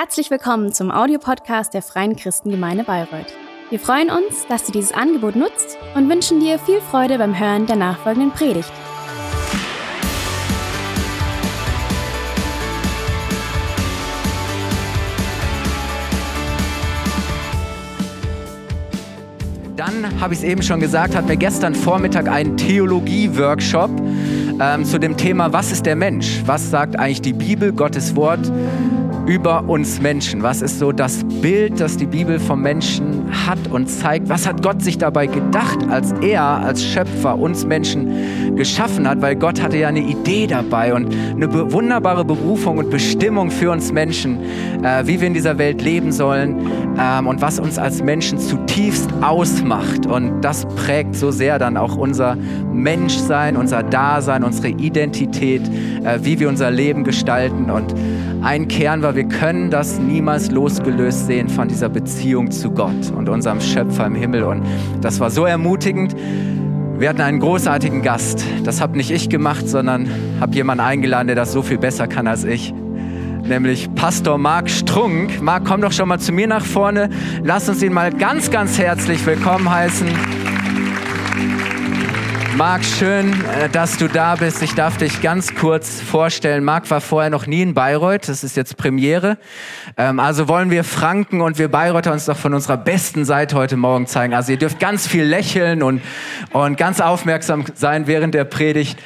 Herzlich willkommen zum Audiopodcast der Freien Christengemeinde Bayreuth. Wir freuen uns, dass du dieses Angebot nutzt und wünschen dir viel Freude beim Hören der nachfolgenden Predigt. Dann habe ich es eben schon gesagt, hatten wir gestern Vormittag einen Theologie-Workshop ähm, zu dem Thema, was ist der Mensch? Was sagt eigentlich die Bibel, Gottes Wort über uns Menschen? Was ist so das Bild, das die Bibel vom Menschen hat und zeigt? Was hat Gott sich dabei gedacht, als er als Schöpfer uns Menschen geschaffen hat? Weil Gott hatte ja eine Idee dabei und eine wunderbare Berufung und Bestimmung für uns Menschen, äh, wie wir in dieser Welt leben sollen ähm, und was uns als Menschen zutiefst ausmacht. Und das prägt so sehr dann auch unser Menschsein, unser Dasein, unsere Identität, äh, wie wir unser Leben gestalten. Und ein Kern war, wir können das niemals losgelöst sehen von dieser Beziehung zu Gott und unserem Schöpfer im Himmel. Und das war so ermutigend. Wir hatten einen großartigen Gast. Das habe nicht ich gemacht, sondern habe jemanden eingeladen, der das so viel besser kann als ich. Nämlich Pastor Marc Strunk. Marc, komm doch schon mal zu mir nach vorne. Lass uns ihn mal ganz, ganz herzlich willkommen heißen. Marc, schön, äh, dass du da bist. Ich darf dich ganz kurz vorstellen. Marc war vorher noch nie in Bayreuth. Das ist jetzt Premiere. Ähm, also wollen wir Franken und wir Bayreuther uns doch von unserer besten Seite heute Morgen zeigen. Also ihr dürft ganz viel lächeln und, und ganz aufmerksam sein während der Predigt.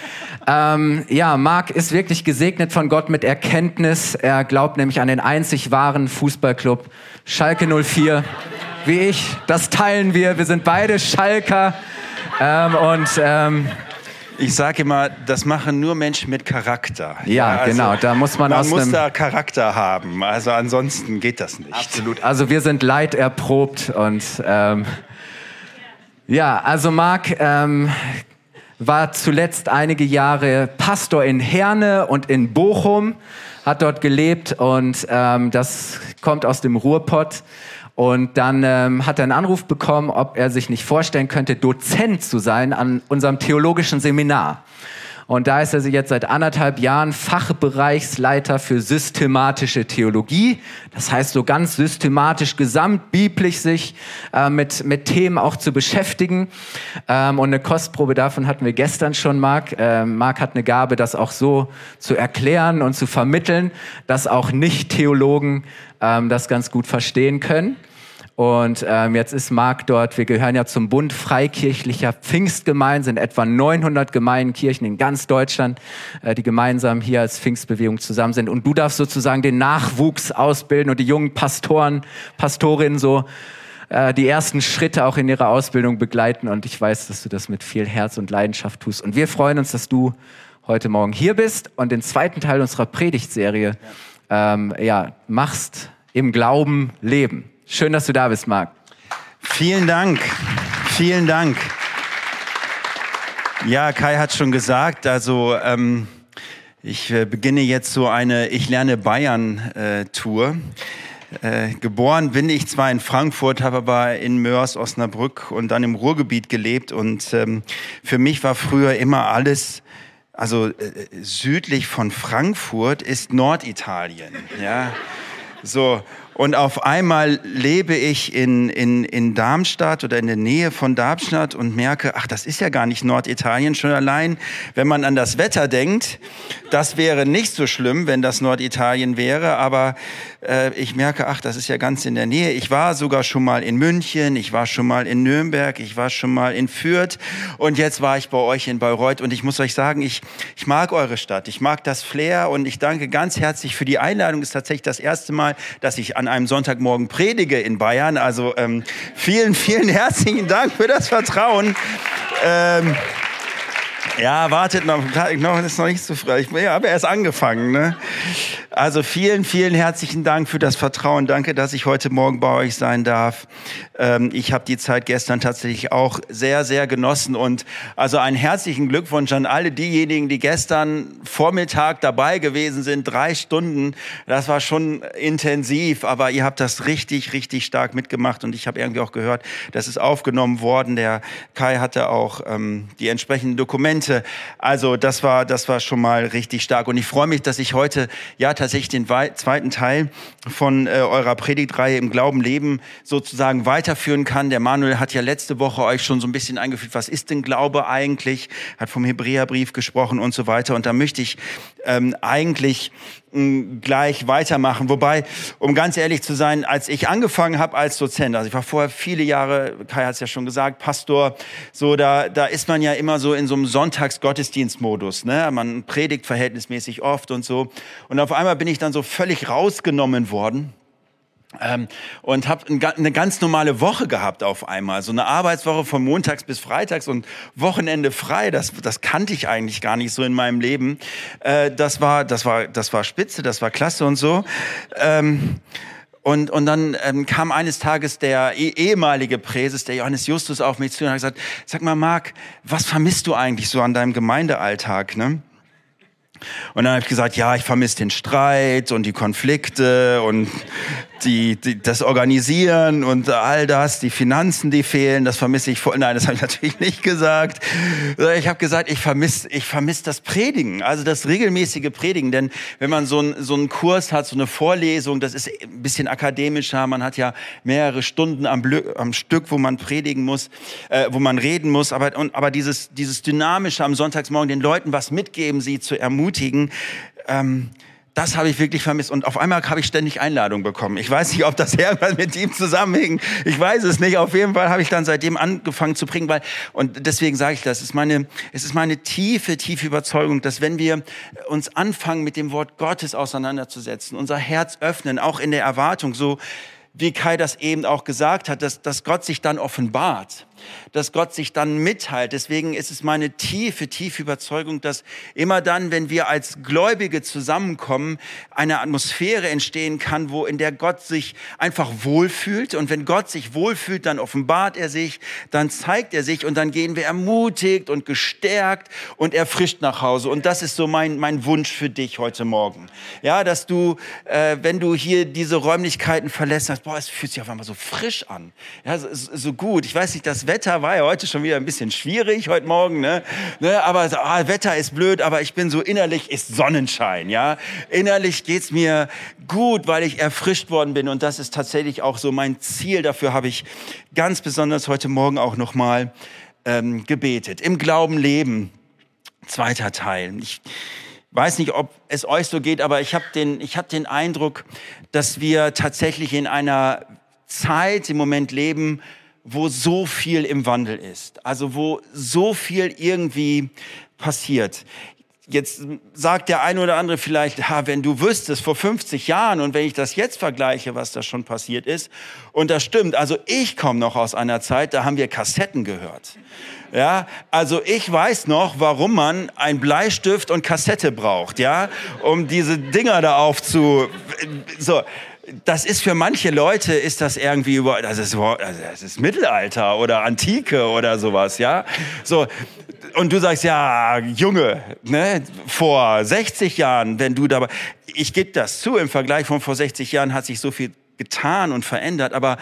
Ähm, ja, Marc ist wirklich gesegnet von Gott mit Erkenntnis. Er glaubt nämlich an den einzig wahren Fußballclub Schalke 04. Wie ich, das teilen wir. Wir sind beide Schalker. Ähm, und ähm, ich sage immer, das machen nur Menschen mit Charakter. Ja, ja also genau. Da muss man, man aus muss da Charakter haben. Also ansonsten geht das nicht. Absolut. Also wir sind leiderprobt und ähm, ja, also Marc ähm, war zuletzt einige Jahre Pastor in Herne und in Bochum, hat dort gelebt und ähm, das kommt aus dem Ruhrpott. Und dann ähm, hat er einen Anruf bekommen, ob er sich nicht vorstellen könnte, Dozent zu sein an unserem theologischen Seminar. Und da ist er jetzt seit anderthalb Jahren Fachbereichsleiter für systematische Theologie. Das heißt, so ganz systematisch, gesamtbiblisch sich äh, mit, mit Themen auch zu beschäftigen. Ähm, und eine Kostprobe davon hatten wir gestern schon, Marc. Ähm, Marc hat eine Gabe, das auch so zu erklären und zu vermitteln, dass auch Nicht-Theologen ähm, das ganz gut verstehen können. Und ähm, jetzt ist Marc dort, wir gehören ja zum Bund freikirchlicher Pfingstgemeinden, sind etwa 900 Gemeinden, in ganz Deutschland, äh, die gemeinsam hier als Pfingstbewegung zusammen sind. Und du darfst sozusagen den Nachwuchs ausbilden und die jungen Pastoren, Pastorinnen so äh, die ersten Schritte auch in ihrer Ausbildung begleiten. Und ich weiß, dass du das mit viel Herz und Leidenschaft tust. Und wir freuen uns, dass du heute Morgen hier bist und den zweiten Teil unserer Predigtserie ähm, ja, machst im Glauben leben. Schön, dass du da bist, Marc. Vielen Dank. Vielen Dank. Ja, Kai hat schon gesagt, also ähm, ich äh, beginne jetzt so eine Ich lerne Bayern-Tour. Äh, äh, geboren bin ich zwar in Frankfurt, habe aber in Mörs, Osnabrück und dann im Ruhrgebiet gelebt. Und ähm, für mich war früher immer alles, also äh, südlich von Frankfurt ist Norditalien. Ja, so. Und auf einmal lebe ich in, in, in Darmstadt oder in der Nähe von Darmstadt und merke, ach, das ist ja gar nicht Norditalien. Schon allein, wenn man an das Wetter denkt, das wäre nicht so schlimm, wenn das Norditalien wäre. Aber äh, ich merke, ach, das ist ja ganz in der Nähe. Ich war sogar schon mal in München, ich war schon mal in Nürnberg, ich war schon mal in Fürth und jetzt war ich bei euch in Bayreuth. Und ich muss euch sagen, ich, ich mag eure Stadt, ich mag das Flair und ich danke ganz herzlich für die Einladung. Das ist tatsächlich das erste Mal, dass ich an einem Sonntagmorgen predige in Bayern. Also ähm, vielen, vielen herzlichen Dank für das Vertrauen. Ähm, ja, wartet noch, noch ist noch nicht so früh. Ich habe erst angefangen. Ne? Also vielen, vielen herzlichen Dank für das Vertrauen. Danke, dass ich heute Morgen bei euch sein darf. Ähm, ich habe die Zeit gestern tatsächlich auch sehr, sehr genossen und also einen herzlichen Glückwunsch an alle diejenigen, die gestern Vormittag dabei gewesen sind. Drei Stunden, das war schon intensiv, aber ihr habt das richtig, richtig stark mitgemacht und ich habe irgendwie auch gehört, das ist aufgenommen worden. Der Kai hatte auch ähm, die entsprechenden Dokumente. Also das war, das war schon mal richtig stark und ich freue mich, dass ich heute ja tatsächlich den zweiten Teil von äh, eurer Predigtreihe im Glauben leben sozusagen weiterführen kann. Der Manuel hat ja letzte Woche euch schon so ein bisschen eingeführt, was ist denn Glaube eigentlich? Hat vom Hebräerbrief gesprochen und so weiter. Und da möchte ich ähm, eigentlich gleich weitermachen. Wobei, um ganz ehrlich zu sein, als ich angefangen habe als Dozent, also ich war vorher viele Jahre, Kai hat es ja schon gesagt, Pastor, so da, da ist man ja immer so in so einem Sonntagsgottesdienstmodus. Ne? Man predigt verhältnismäßig oft und so. Und auf einmal bin ich dann so völlig rausgenommen worden ähm, und habe eine ganz normale Woche gehabt auf einmal. So eine Arbeitswoche von montags bis freitags und Wochenende frei. Das, das kannte ich eigentlich gar nicht so in meinem Leben. Äh, das, war, das, war, das war spitze, das war klasse und so. Ähm, und, und dann ähm, kam eines Tages der eh, ehemalige Präses, der Johannes Justus, auf mich zu und hat gesagt, sag mal, Marc, was vermisst du eigentlich so an deinem Gemeindealltag? Ne? Und dann habe ich gesagt, ja, ich vermisse den Streit und die Konflikte und die, die, das Organisieren und all das, die Finanzen, die fehlen, das vermisse ich voll. Nein, das habe ich natürlich nicht gesagt. Ich habe gesagt, ich vermisse ich vermiss das Predigen, also das regelmäßige Predigen. Denn wenn man so, ein, so einen Kurs hat, so eine Vorlesung, das ist ein bisschen akademischer, man hat ja mehrere Stunden am, am Stück, wo man predigen muss, äh, wo man reden muss. Aber, und, aber dieses, dieses Dynamische am Sonntagsmorgen, den Leuten was mitgeben, sie zu ermutigen, ähm, das habe ich wirklich vermisst. Und auf einmal habe ich ständig Einladungen bekommen. Ich weiß nicht, ob das irgendwas mit ihm zusammenhängt. Ich weiß es nicht. Auf jeden Fall habe ich dann seitdem angefangen zu bringen, weil, und deswegen sage ich das, es ist meine, es ist meine tiefe, tiefe Überzeugung, dass wenn wir uns anfangen, mit dem Wort Gottes auseinanderzusetzen, unser Herz öffnen, auch in der Erwartung, so wie Kai das eben auch gesagt hat, dass, dass Gott sich dann offenbart dass Gott sich dann mitteilt. Deswegen ist es meine tiefe, tiefe Überzeugung, dass immer dann, wenn wir als Gläubige zusammenkommen, eine Atmosphäre entstehen kann, wo in der Gott sich einfach wohlfühlt. Und wenn Gott sich wohlfühlt, dann offenbart er sich, dann zeigt er sich und dann gehen wir ermutigt und gestärkt und erfrischt nach Hause. Und das ist so mein, mein Wunsch für dich heute Morgen. Ja, dass du, äh, wenn du hier diese Räumlichkeiten verlässt, sagst, boah, es fühlt sich auf einmal so frisch an. Ja, so, so gut. Ich weiß nicht, das Wetter war ja heute schon wieder ein bisschen schwierig, heute Morgen. Ne? ne? Aber ah, Wetter ist blöd, aber ich bin so innerlich ist Sonnenschein. Ja? Innerlich geht's mir gut, weil ich erfrischt worden bin. Und das ist tatsächlich auch so mein Ziel. Dafür habe ich ganz besonders heute Morgen auch nochmal ähm, gebetet. Im Glauben leben, zweiter Teil. Ich, weiß nicht, ob es euch so geht, aber ich habe den, ich hab den Eindruck, dass wir tatsächlich in einer Zeit im Moment leben, wo so viel im Wandel ist, also wo so viel irgendwie passiert. Jetzt sagt der eine oder andere vielleicht, ha, wenn du wüsstest vor 50 Jahren und wenn ich das jetzt vergleiche, was da schon passiert ist, und das stimmt, also ich komme noch aus einer Zeit, da haben wir Kassetten gehört. Ja, also ich weiß noch, warum man ein Bleistift und Kassette braucht, ja, um diese Dinger da aufzu, so das ist für manche Leute ist das irgendwie über das ist, das ist Mittelalter oder Antike oder sowas, ja. So und du sagst ja, Junge, ne, vor 60 Jahren, wenn du dabei ich gebe das zu, im Vergleich von vor 60 Jahren hat sich so viel getan und verändert, aber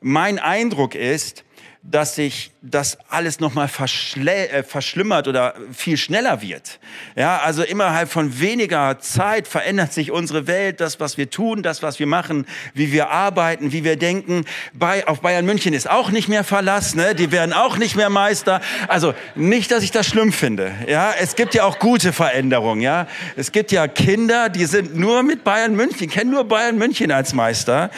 mein Eindruck ist, dass sich das alles nochmal äh, verschlimmert oder viel schneller wird. Ja, also innerhalb von weniger Zeit verändert sich unsere Welt, das, was wir tun, das, was wir machen, wie wir arbeiten, wie wir denken. Bei, auf Bayern München ist auch nicht mehr Verlass, ne? die werden auch nicht mehr Meister. Also nicht, dass ich das schlimm finde. Ja, es gibt ja auch gute Veränderungen. Ja, es gibt ja Kinder, die sind nur mit Bayern München, kennen nur Bayern München als Meister.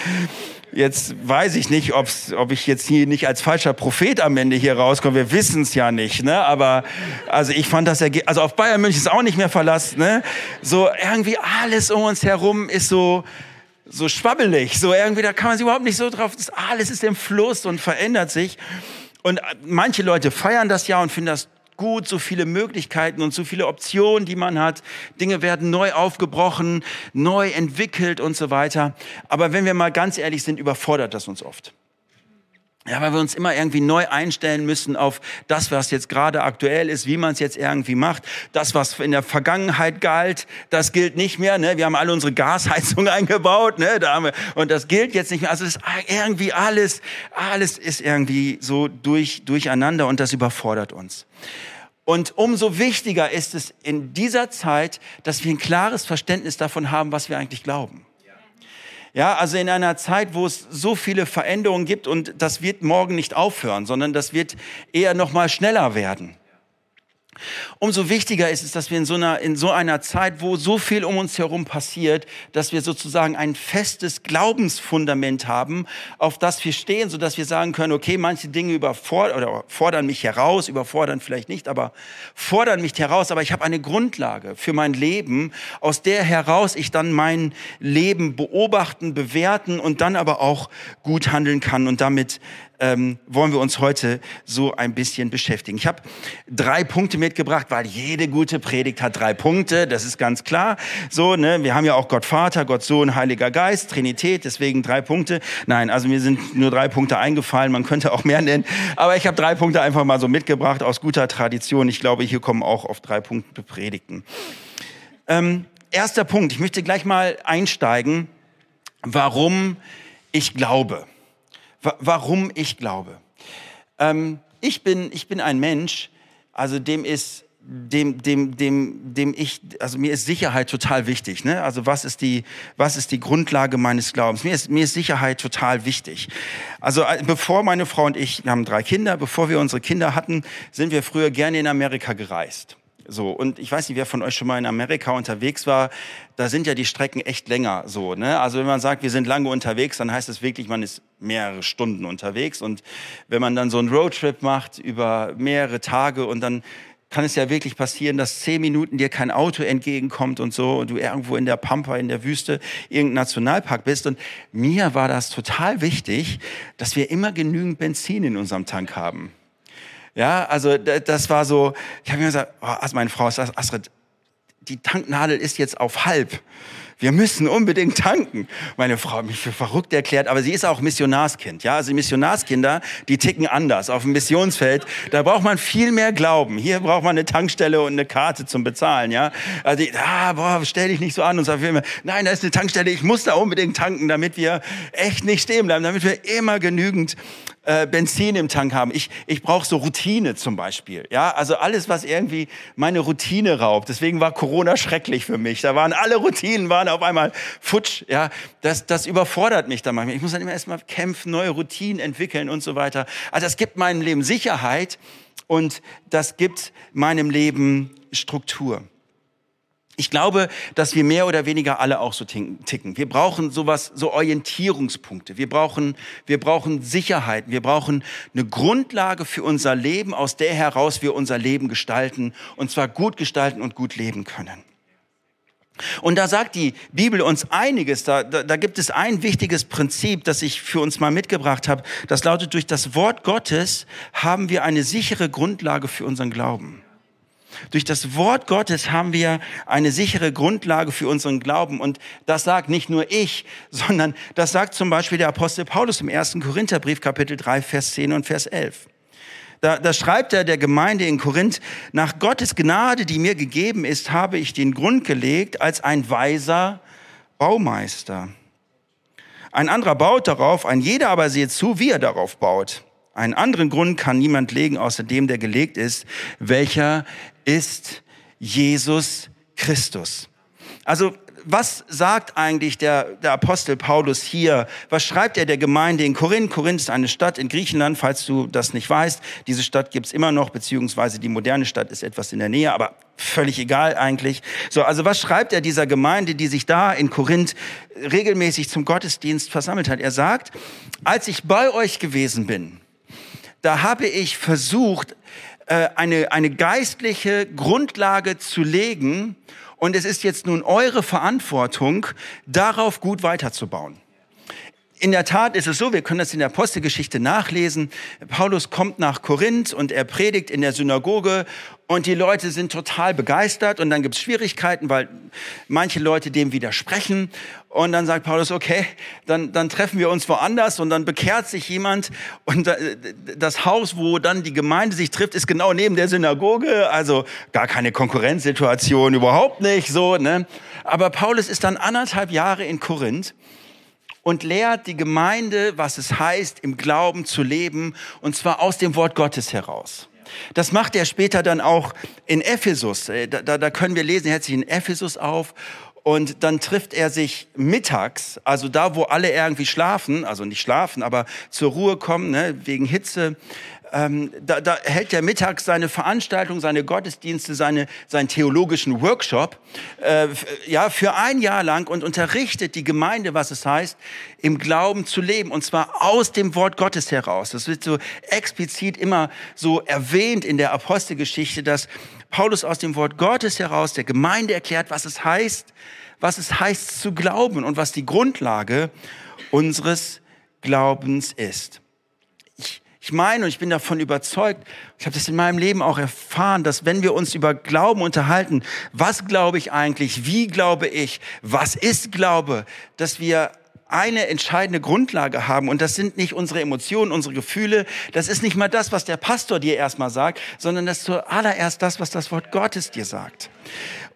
Jetzt weiß ich nicht, ob's, ob ich jetzt hier nicht als falscher Prophet am Ende hier rauskomme. Wir wissen es ja nicht, ne? Aber also ich fand das Ergebnis, also auf Bayern München ist auch nicht mehr verlassen, ne? So irgendwie alles um uns herum ist so so schwabbelig, so irgendwie da kann man sich überhaupt nicht so drauf. Alles ist im Fluss und verändert sich. Und manche Leute feiern das ja und finden das gut, so viele Möglichkeiten und so viele Optionen, die man hat. Dinge werden neu aufgebrochen, neu entwickelt und so weiter. Aber wenn wir mal ganz ehrlich sind, überfordert das uns oft. Ja, weil wir uns immer irgendwie neu einstellen müssen auf das, was jetzt gerade aktuell ist, wie man es jetzt irgendwie macht. Das, was in der Vergangenheit galt, das gilt nicht mehr. Ne? Wir haben alle unsere Gasheizung eingebaut, ne? da haben wir, und das gilt jetzt nicht mehr. Also es ist irgendwie alles, alles ist irgendwie so durch, durcheinander und das überfordert uns. Und umso wichtiger ist es in dieser Zeit, dass wir ein klares Verständnis davon haben, was wir eigentlich glauben. Ja, also in einer Zeit, wo es so viele Veränderungen gibt und das wird morgen nicht aufhören, sondern das wird eher noch mal schneller werden. Umso wichtiger ist es, dass wir in so, einer, in so einer Zeit, wo so viel um uns herum passiert, dass wir sozusagen ein festes Glaubensfundament haben, auf das wir stehen, sodass wir sagen können, okay, manche Dinge überfordern, oder fordern mich heraus, überfordern vielleicht nicht, aber fordern mich heraus, aber ich habe eine Grundlage für mein Leben, aus der heraus ich dann mein Leben beobachten, bewerten und dann aber auch gut handeln kann und damit ähm, wollen wir uns heute so ein bisschen beschäftigen. Ich habe drei Punkte mitgebracht, weil jede gute Predigt hat drei Punkte, das ist ganz klar. So, ne, wir haben ja auch Gott Vater, Gott Sohn, Heiliger Geist, Trinität, deswegen drei Punkte. Nein, also mir sind nur drei Punkte eingefallen, man könnte auch mehr nennen, aber ich habe drei Punkte einfach mal so mitgebracht aus guter Tradition. Ich glaube, hier kommen auch auf drei Punkte Predigten. Ähm, erster Punkt, ich möchte gleich mal einsteigen, warum ich glaube warum ich glaube. Ähm, ich, bin, ich bin ein Mensch, also dem ist, dem, dem, dem, dem ich, also mir ist Sicherheit total wichtig. Ne? Also was ist die, was ist die Grundlage meines Glaubens? Mir ist, mir ist Sicherheit total wichtig. Also äh, bevor meine Frau und ich, wir haben drei Kinder, bevor wir unsere Kinder hatten, sind wir früher gerne in Amerika gereist. So, und ich weiß nicht, wer von euch schon mal in Amerika unterwegs war, da sind ja die Strecken echt länger so. Ne? Also wenn man sagt, wir sind lange unterwegs, dann heißt es wirklich, man ist mehrere Stunden unterwegs. Und wenn man dann so einen Roadtrip macht über mehrere Tage und dann kann es ja wirklich passieren, dass zehn Minuten dir kein Auto entgegenkommt und so und du irgendwo in der Pampa, in der Wüste, irgendein Nationalpark bist. Und mir war das total wichtig, dass wir immer genügend Benzin in unserem Tank haben. Ja, also das war so, ich habe mir gesagt, oh, also meine Frau Astrid, die Tanknadel ist jetzt auf halb. Wir müssen unbedingt tanken. Meine Frau hat mich für verrückt erklärt, aber sie ist auch Missionarskind. Ja, also Missionarskinder, die ticken anders. Auf dem Missionsfeld, da braucht man viel mehr Glauben. Hier braucht man eine Tankstelle und eine Karte zum Bezahlen. Ja, also die, ah, boah, stell dich nicht so an und sag immer, nein, da ist eine Tankstelle, ich muss da unbedingt tanken, damit wir echt nicht stehen bleiben, damit wir immer genügend äh, Benzin im Tank haben. Ich, ich brauche so Routine zum Beispiel. Ja, also alles, was irgendwie meine Routine raubt. Deswegen war Corona schrecklich für mich. Da waren alle Routinen waren auf einmal futsch. Ja, das, das überfordert mich dann manchmal. Ich muss dann immer erstmal kämpfen, neue Routinen entwickeln und so weiter. Also das gibt meinem Leben Sicherheit und das gibt meinem Leben Struktur. Ich glaube, dass wir mehr oder weniger alle auch so ticken. Wir brauchen sowas, so Orientierungspunkte. Wir brauchen, wir brauchen Sicherheit. Wir brauchen eine Grundlage für unser Leben, aus der heraus wir unser Leben gestalten. Und zwar gut gestalten und gut leben können. Und da sagt die Bibel uns einiges. Da, da, da gibt es ein wichtiges Prinzip, das ich für uns mal mitgebracht habe. Das lautet, durch das Wort Gottes haben wir eine sichere Grundlage für unseren Glauben. Durch das Wort Gottes haben wir eine sichere Grundlage für unseren Glauben. Und das sagt nicht nur ich, sondern das sagt zum Beispiel der Apostel Paulus im ersten Korintherbrief, Kapitel 3, Vers 10 und Vers 11. Da, da schreibt er der Gemeinde in Korinth, nach Gottes Gnade, die mir gegeben ist, habe ich den Grund gelegt als ein weiser Baumeister. Ein anderer baut darauf, ein jeder aber seht zu, wie er darauf baut. Einen anderen Grund kann niemand legen, außer dem, der gelegt ist, welcher ist Jesus Christus. Also was sagt eigentlich der, der Apostel Paulus hier? Was schreibt er der Gemeinde in Korinth? Korinth ist eine Stadt in Griechenland, falls du das nicht weißt. Diese Stadt gibt's immer noch, beziehungsweise die moderne Stadt ist etwas in der Nähe, aber völlig egal eigentlich. So, also was schreibt er dieser Gemeinde, die sich da in Korinth regelmäßig zum Gottesdienst versammelt hat? Er sagt, als ich bei euch gewesen bin, da habe ich versucht, äh, eine, eine geistliche Grundlage zu legen. Und es ist jetzt nun eure Verantwortung, darauf gut weiterzubauen. In der Tat ist es so, wir können das in der Apostelgeschichte nachlesen. Paulus kommt nach Korinth und er predigt in der Synagoge und die Leute sind total begeistert und dann gibt es Schwierigkeiten, weil manche Leute dem widersprechen. Und dann sagt Paulus, okay, dann, dann treffen wir uns woanders und dann bekehrt sich jemand. Und das Haus, wo dann die Gemeinde sich trifft, ist genau neben der Synagoge. Also gar keine Konkurrenzsituation, überhaupt nicht so. Ne? Aber Paulus ist dann anderthalb Jahre in Korinth und lehrt die Gemeinde, was es heißt, im Glauben zu leben, und zwar aus dem Wort Gottes heraus. Das macht er später dann auch in Ephesus. Äh, da, da, können wir lesen, er hält sich in Ephesus auf und dann trifft er sich mittags, also da, wo alle irgendwie schlafen, also nicht schlafen, aber zur Ruhe kommen, ne, wegen Hitze. Ähm, da, da hält er mittags seine Veranstaltung, seine Gottesdienste, seine, seinen theologischen Workshop, äh, ja, für ein Jahr lang und unterrichtet die Gemeinde, was es heißt, im Glauben zu leben. Und zwar aus dem Wort Gottes heraus. Das wird so explizit immer so erwähnt in der Apostelgeschichte, dass Paulus aus dem Wort Gottes heraus der Gemeinde erklärt, was es heißt, was es heißt zu glauben und was die Grundlage unseres Glaubens ist. Ich, meine und ich bin davon überzeugt, ich habe das in meinem Leben auch erfahren, dass wenn wir uns über Glauben unterhalten, was glaube ich eigentlich, wie glaube ich, was ist Glaube, dass wir eine entscheidende Grundlage haben und das sind nicht unsere Emotionen, unsere Gefühle, das ist nicht mal das, was der Pastor dir erstmal sagt, sondern das ist zuallererst das, was das Wort Gottes dir sagt.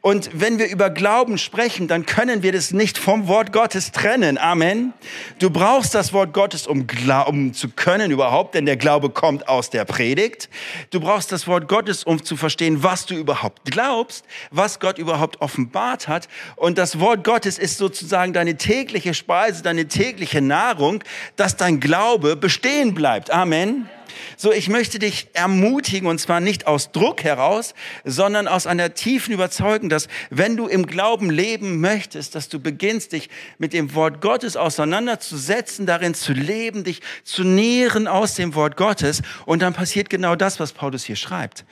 Und wenn wir über Glauben sprechen, dann können wir das nicht vom Wort Gottes trennen. Amen. Du brauchst das Wort Gottes, um glauben zu können überhaupt, denn der Glaube kommt aus der Predigt. Du brauchst das Wort Gottes, um zu verstehen, was du überhaupt glaubst, was Gott überhaupt offenbart hat. Und das Wort Gottes ist sozusagen deine tägliche Speise, deine tägliche Nahrung, dass dein Glaube bestehen bleibt. Amen. So, ich möchte dich ermutigen, und zwar nicht aus Druck heraus, sondern aus einer tiefen Überzeugung, dass wenn du im Glauben leben möchtest, dass du beginnst, dich mit dem Wort Gottes auseinanderzusetzen, darin zu leben, dich zu nähren aus dem Wort Gottes. Und dann passiert genau das, was Paulus hier schreibt.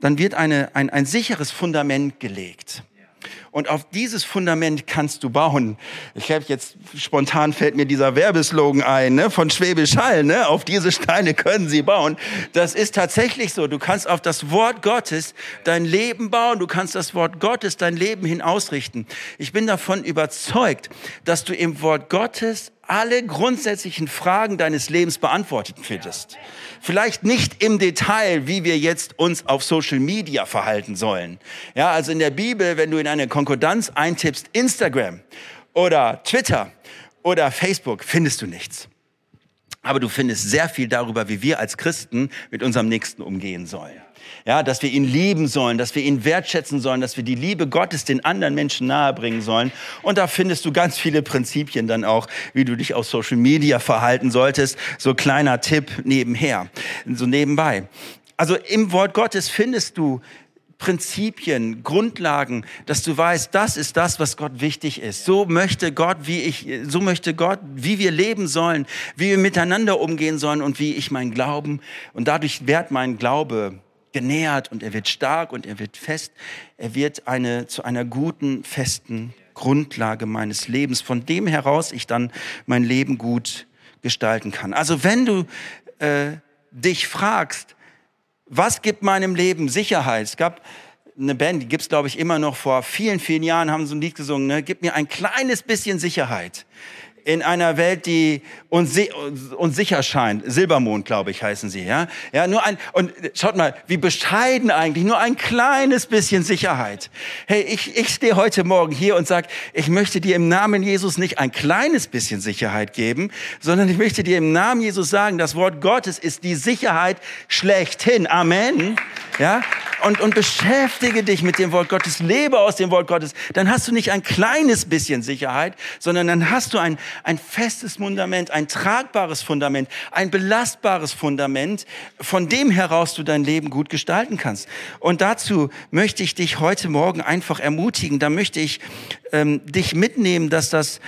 Dann wird eine, ein, ein sicheres Fundament gelegt. Und auf dieses Fundament kannst du bauen. Ich habe jetzt spontan fällt mir dieser Werbeslogan ein ne, von Schwäbisch Hall. Ne, auf diese Steine können sie bauen. Das ist tatsächlich so. Du kannst auf das Wort Gottes dein Leben bauen. Du kannst das Wort Gottes dein Leben hin ausrichten. Ich bin davon überzeugt, dass du im Wort Gottes alle grundsätzlichen Fragen deines Lebens beantwortet findest. Vielleicht nicht im Detail, wie wir jetzt uns auf Social Media verhalten sollen. Ja, also in der Bibel, wenn du in eine Konkordanz eintippst, Instagram oder Twitter oder Facebook, findest du nichts. Aber du findest sehr viel darüber, wie wir als Christen mit unserem Nächsten umgehen sollen ja, dass wir ihn lieben sollen, dass wir ihn wertschätzen sollen, dass wir die Liebe Gottes den anderen Menschen nahebringen sollen. Und da findest du ganz viele Prinzipien dann auch, wie du dich auf Social Media verhalten solltest. So kleiner Tipp nebenher, so nebenbei. Also im Wort Gottes findest du Prinzipien, Grundlagen, dass du weißt, das ist das, was Gott wichtig ist. So möchte Gott, wie ich, so möchte Gott, wie wir leben sollen, wie wir miteinander umgehen sollen und wie ich mein Glauben und dadurch wird mein Glaube genährt und er wird stark und er wird fest. Er wird eine, zu einer guten, festen Grundlage meines Lebens, von dem heraus ich dann mein Leben gut gestalten kann. Also wenn du äh, dich fragst, was gibt meinem Leben Sicherheit? Es gab eine Band, die gibt's glaube ich immer noch vor vielen, vielen Jahren, haben so ein Lied gesungen, ne? gib mir ein kleines bisschen Sicherheit in einer Welt, die uns, uns sicher scheint. Silbermond, glaube ich, heißen sie, ja. Ja, nur ein, und schaut mal, wie bescheiden eigentlich, nur ein kleines bisschen Sicherheit. Hey, ich, ich stehe heute Morgen hier und sag, ich möchte dir im Namen Jesus nicht ein kleines bisschen Sicherheit geben, sondern ich möchte dir im Namen Jesus sagen, das Wort Gottes ist die Sicherheit schlechthin. Amen. Ja, und, und beschäftige dich mit dem Wort Gottes, lebe aus dem Wort Gottes, dann hast du nicht ein kleines bisschen Sicherheit, sondern dann hast du ein, ein festes Fundament, ein tragbares Fundament, ein belastbares Fundament, von dem heraus du dein Leben gut gestalten kannst. Und dazu möchte ich dich heute Morgen einfach ermutigen, da möchte ich ähm, dich mitnehmen, dass das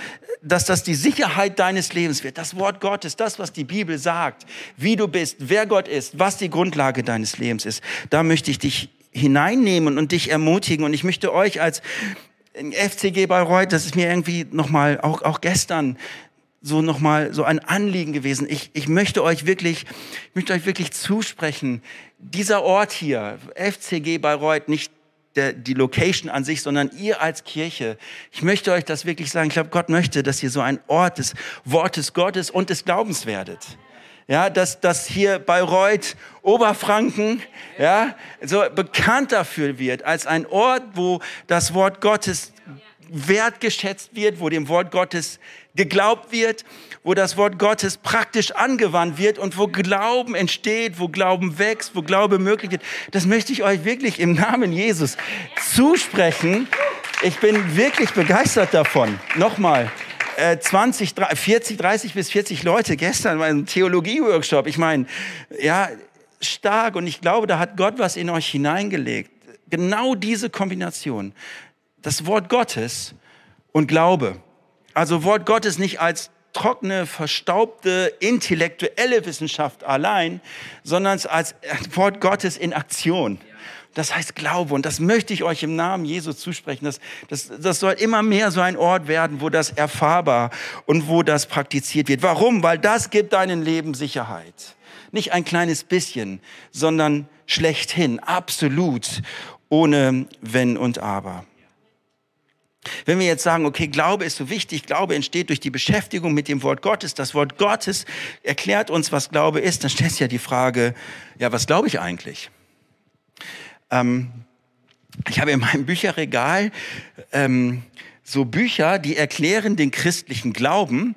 dass das die Sicherheit deines Lebens wird. Das Wort Gottes, das, was die Bibel sagt, wie du bist, wer Gott ist, was die Grundlage deines Lebens ist. Da möchte ich dich hineinnehmen und dich ermutigen. Und ich möchte euch als FCG Bayreuth, das ist mir irgendwie nochmal, auch, auch gestern, so nochmal so ein Anliegen gewesen. Ich, ich möchte euch wirklich, ich möchte euch wirklich zusprechen. Dieser Ort hier, FCG Bayreuth, nicht der, die Location an sich, sondern ihr als Kirche. Ich möchte euch das wirklich sagen. Ich glaube, Gott möchte, dass ihr so ein Ort des Wortes Gottes und des Glaubens werdet ja, dass, dass hier Bayreuth, Oberfranken, ja, so bekannt dafür wird als ein Ort, wo das Wort Gottes wertgeschätzt wird, wo dem Wort Gottes geglaubt wird, wo das Wort Gottes praktisch angewandt wird und wo Glauben entsteht, wo Glauben wächst, wo Glaube möglich wird. Das möchte ich euch wirklich im Namen Jesus zusprechen. Ich bin wirklich begeistert davon. Nochmal. 20, 40, 30 bis 40 Leute gestern mein Theologie-Workshop. Ich meine, ja, stark und ich glaube, da hat Gott was in euch hineingelegt. Genau diese Kombination. Das Wort Gottes und Glaube. Also Wort Gottes nicht als trockene, verstaubte, intellektuelle Wissenschaft allein, sondern als Wort Gottes in Aktion. Das heißt Glaube und das möchte ich euch im Namen Jesus zusprechen. Das, das, das soll immer mehr so ein Ort werden, wo das erfahrbar und wo das praktiziert wird. Warum? Weil das gibt deinem Leben Sicherheit. Nicht ein kleines bisschen, sondern schlechthin, absolut, ohne Wenn und Aber. Wenn wir jetzt sagen, okay, Glaube ist so wichtig, Glaube entsteht durch die Beschäftigung mit dem Wort Gottes, das Wort Gottes erklärt uns, was Glaube ist, dann stellt sich ja die Frage, ja, was glaube ich eigentlich? Ähm, ich habe in meinem Bücherregal ähm, so Bücher, die erklären den christlichen Glauben.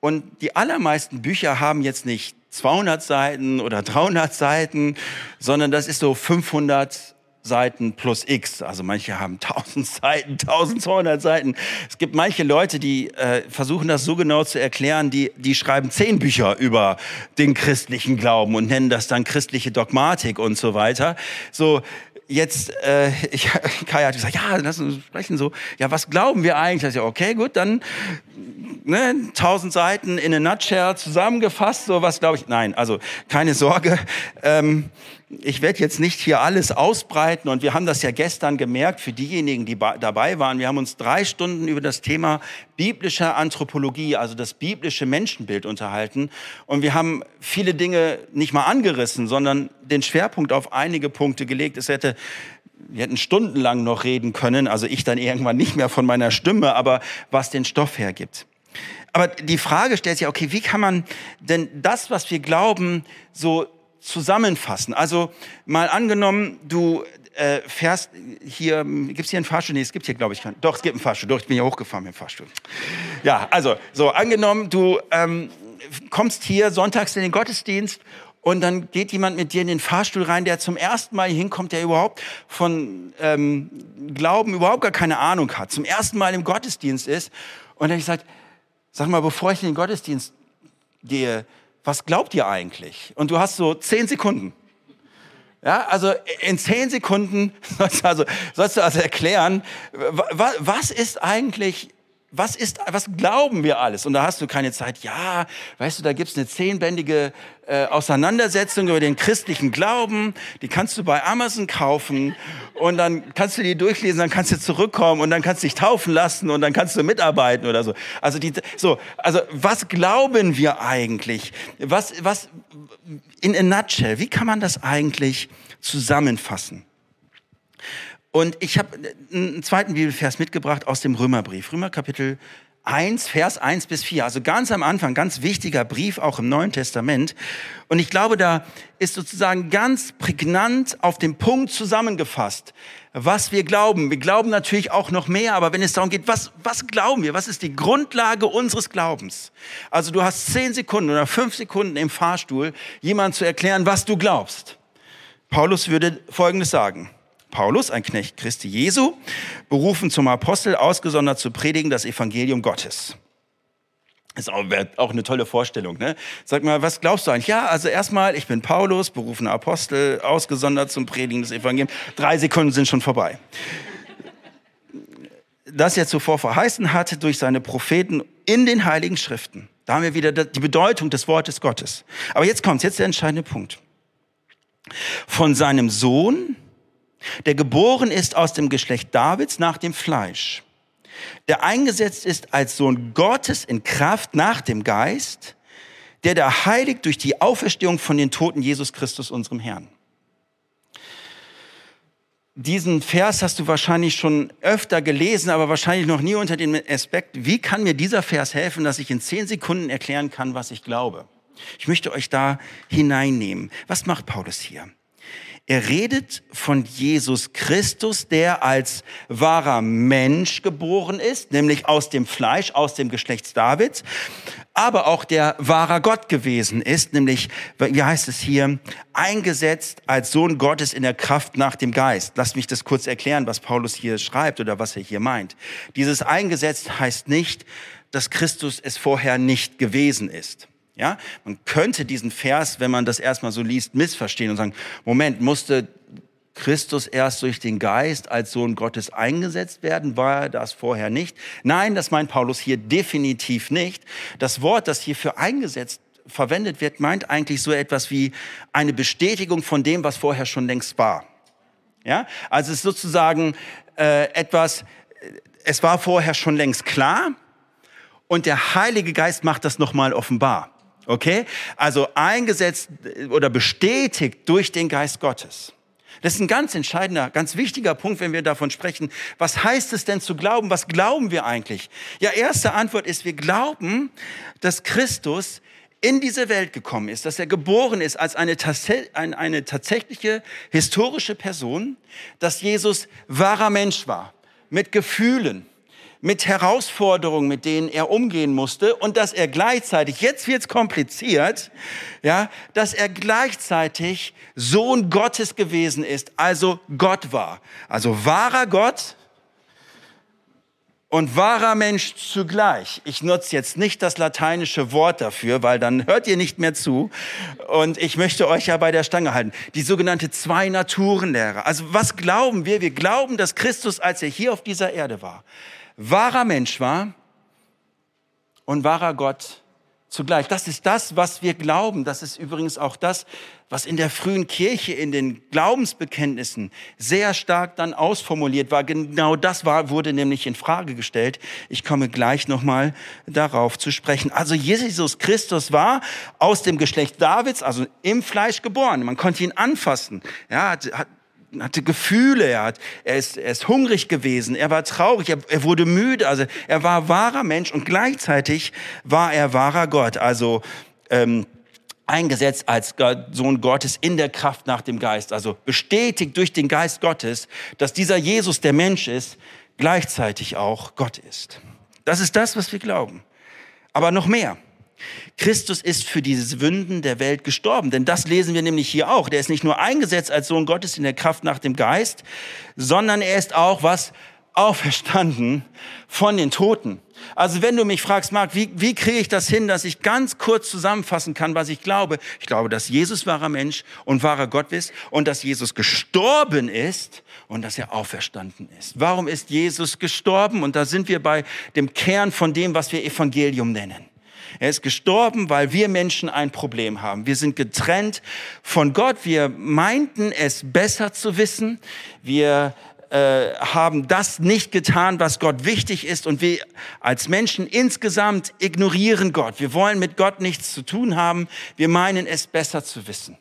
Und die allermeisten Bücher haben jetzt nicht 200 Seiten oder 300 Seiten, sondern das ist so 500 Seiten plus X. Also manche haben 1000 Seiten, 1200 Seiten. Es gibt manche Leute, die äh, versuchen das so genau zu erklären, die, die schreiben zehn Bücher über den christlichen Glauben und nennen das dann christliche Dogmatik und so weiter. So, jetzt, äh, ich, Kai hat gesagt, ja, lass uns sprechen so. Ja, was glauben wir eigentlich? Ich ja, okay, gut, dann ne, tausend Seiten in a nutshell zusammengefasst. So was glaube ich. Nein, also keine Sorge. Ähm, ich werde jetzt nicht hier alles ausbreiten und wir haben das ja gestern gemerkt für diejenigen, die dabei waren. Wir haben uns drei Stunden über das Thema biblische Anthropologie, also das biblische Menschenbild unterhalten und wir haben viele Dinge nicht mal angerissen, sondern den Schwerpunkt auf einige Punkte gelegt. Es hätte wir hätten stundenlang noch reden können, also ich dann irgendwann nicht mehr von meiner Stimme, aber was den Stoff hergibt. Aber die Frage stellt sich, okay, wie kann man denn das, was wir glauben, so zusammenfassen? Also mal angenommen, du äh, fährst hier, gibt es hier einen Fahrstuhl? Nee, es gibt hier, glaube ich, keinen. Doch, es gibt einen Fahrstuhl. Doch, ich bin ja hochgefahren mit dem Fahrstuhl. Ja, also, so, angenommen, du ähm, kommst hier sonntags in den Gottesdienst und dann geht jemand mit dir in den Fahrstuhl rein, der zum ersten Mal hinkommt, der überhaupt von ähm, Glauben überhaupt gar keine Ahnung hat, zum ersten Mal im Gottesdienst ist. Und dann sagt, sag mal, bevor ich in den Gottesdienst gehe, was glaubt ihr eigentlich? Und du hast so zehn Sekunden. Ja, also in zehn Sekunden sollst du also, sollst du also erklären, was ist eigentlich was ist, was glauben wir alles? Und da hast du keine Zeit. Ja, weißt du, da gibt's eine zehnbändige äh, Auseinandersetzung über den christlichen Glauben. Die kannst du bei Amazon kaufen und dann kannst du die durchlesen, dann kannst du zurückkommen und dann kannst du dich taufen lassen und dann kannst du mitarbeiten oder so. Also die, so, also was glauben wir eigentlich? Was, was in a nutshell? Wie kann man das eigentlich zusammenfassen? Und ich habe einen zweiten Bibelvers mitgebracht aus dem Römerbrief. Römer Kapitel 1, Vers 1 bis 4. Also ganz am Anfang, ganz wichtiger Brief auch im Neuen Testament. Und ich glaube, da ist sozusagen ganz prägnant auf den Punkt zusammengefasst, was wir glauben. Wir glauben natürlich auch noch mehr, aber wenn es darum geht, was, was glauben wir? Was ist die Grundlage unseres Glaubens? Also du hast zehn Sekunden oder fünf Sekunden im Fahrstuhl, jemand zu erklären, was du glaubst. Paulus würde Folgendes sagen. Paulus, ein Knecht Christi Jesu, berufen zum Apostel, ausgesondert zu predigen das Evangelium Gottes. Ist auch, auch eine tolle Vorstellung. Ne? Sag mal, was glaubst du eigentlich? Ja, also erstmal, ich bin Paulus, berufener Apostel, ausgesondert zum Predigen des Evangeliums. Drei Sekunden sind schon vorbei. Das er zuvor verheißen hatte durch seine Propheten in den Heiligen Schriften. Da haben wir wieder die Bedeutung des Wortes Gottes. Aber jetzt kommt jetzt der entscheidende Punkt. Von seinem Sohn, der geboren ist aus dem Geschlecht Davids nach dem Fleisch, der eingesetzt ist als Sohn Gottes in Kraft nach dem Geist, der da heiligt durch die Auferstehung von den Toten Jesus Christus, unserem Herrn. Diesen Vers hast du wahrscheinlich schon öfter gelesen, aber wahrscheinlich noch nie unter dem Aspekt, wie kann mir dieser Vers helfen, dass ich in zehn Sekunden erklären kann, was ich glaube. Ich möchte euch da hineinnehmen. Was macht Paulus hier? Er redet von Jesus Christus, der als wahrer Mensch geboren ist, nämlich aus dem Fleisch, aus dem Geschlecht Davids, aber auch der wahrer Gott gewesen ist, nämlich, wie heißt es hier, eingesetzt als Sohn Gottes in der Kraft nach dem Geist. Lasst mich das kurz erklären, was Paulus hier schreibt oder was er hier meint. Dieses eingesetzt heißt nicht, dass Christus es vorher nicht gewesen ist. Ja, man könnte diesen Vers, wenn man das erstmal so liest, missverstehen und sagen, Moment, musste Christus erst durch den Geist als Sohn Gottes eingesetzt werden? War er das vorher nicht? Nein, das meint Paulus hier definitiv nicht. Das Wort, das hier für eingesetzt verwendet wird, meint eigentlich so etwas wie eine Bestätigung von dem, was vorher schon längst war. Ja, also es ist sozusagen äh, etwas, es war vorher schon längst klar und der Heilige Geist macht das nochmal offenbar. Okay? Also eingesetzt oder bestätigt durch den Geist Gottes. Das ist ein ganz entscheidender, ganz wichtiger Punkt, wenn wir davon sprechen. Was heißt es denn zu glauben? Was glauben wir eigentlich? Ja, erste Antwort ist, wir glauben, dass Christus in diese Welt gekommen ist, dass er geboren ist als eine, eine tatsächliche historische Person, dass Jesus wahrer Mensch war, mit Gefühlen, mit Herausforderungen, mit denen er umgehen musste und dass er gleichzeitig, jetzt wird's kompliziert, ja, dass er gleichzeitig Sohn Gottes gewesen ist, also Gott war. Also wahrer Gott und wahrer Mensch zugleich. Ich nutze jetzt nicht das lateinische Wort dafür, weil dann hört ihr nicht mehr zu. Und ich möchte euch ja bei der Stange halten. Die sogenannte Zwei-Naturen-Lehre. Also was glauben wir? Wir glauben, dass Christus, als er hier auf dieser Erde war, wahrer Mensch war und wahrer Gott zugleich. Das ist das, was wir glauben. Das ist übrigens auch das, was in der frühen Kirche, in den Glaubensbekenntnissen sehr stark dann ausformuliert war. Genau das war, wurde nämlich in Frage gestellt. Ich komme gleich nochmal darauf zu sprechen. Also Jesus Christus war aus dem Geschlecht Davids, also im Fleisch geboren. Man konnte ihn anfassen. Ja, hat, hatte Gefühle, er, hat, er, ist, er ist hungrig gewesen, er war traurig, er, er wurde müde, also er war wahrer Mensch und gleichzeitig war er wahrer Gott, also ähm, eingesetzt als Sohn Gottes in der Kraft nach dem Geist, also bestätigt durch den Geist Gottes, dass dieser Jesus, der Mensch ist, gleichzeitig auch Gott ist. Das ist das, was wir glauben. Aber noch mehr. Christus ist für diese Sünden der Welt gestorben. Denn das lesen wir nämlich hier auch. Der ist nicht nur eingesetzt als Sohn Gottes in der Kraft nach dem Geist, sondern er ist auch was auferstanden von den Toten. Also wenn du mich fragst, Marc, wie, wie kriege ich das hin, dass ich ganz kurz zusammenfassen kann, was ich glaube? Ich glaube, dass Jesus wahrer Mensch und wahrer Gott ist und dass Jesus gestorben ist und dass er auferstanden ist. Warum ist Jesus gestorben? Und da sind wir bei dem Kern von dem, was wir Evangelium nennen. Er ist gestorben, weil wir Menschen ein Problem haben. Wir sind getrennt von Gott. Wir meinten es besser zu wissen. Wir äh, haben das nicht getan, was Gott wichtig ist. Und wir als Menschen insgesamt ignorieren Gott. Wir wollen mit Gott nichts zu tun haben. Wir meinen es besser zu wissen.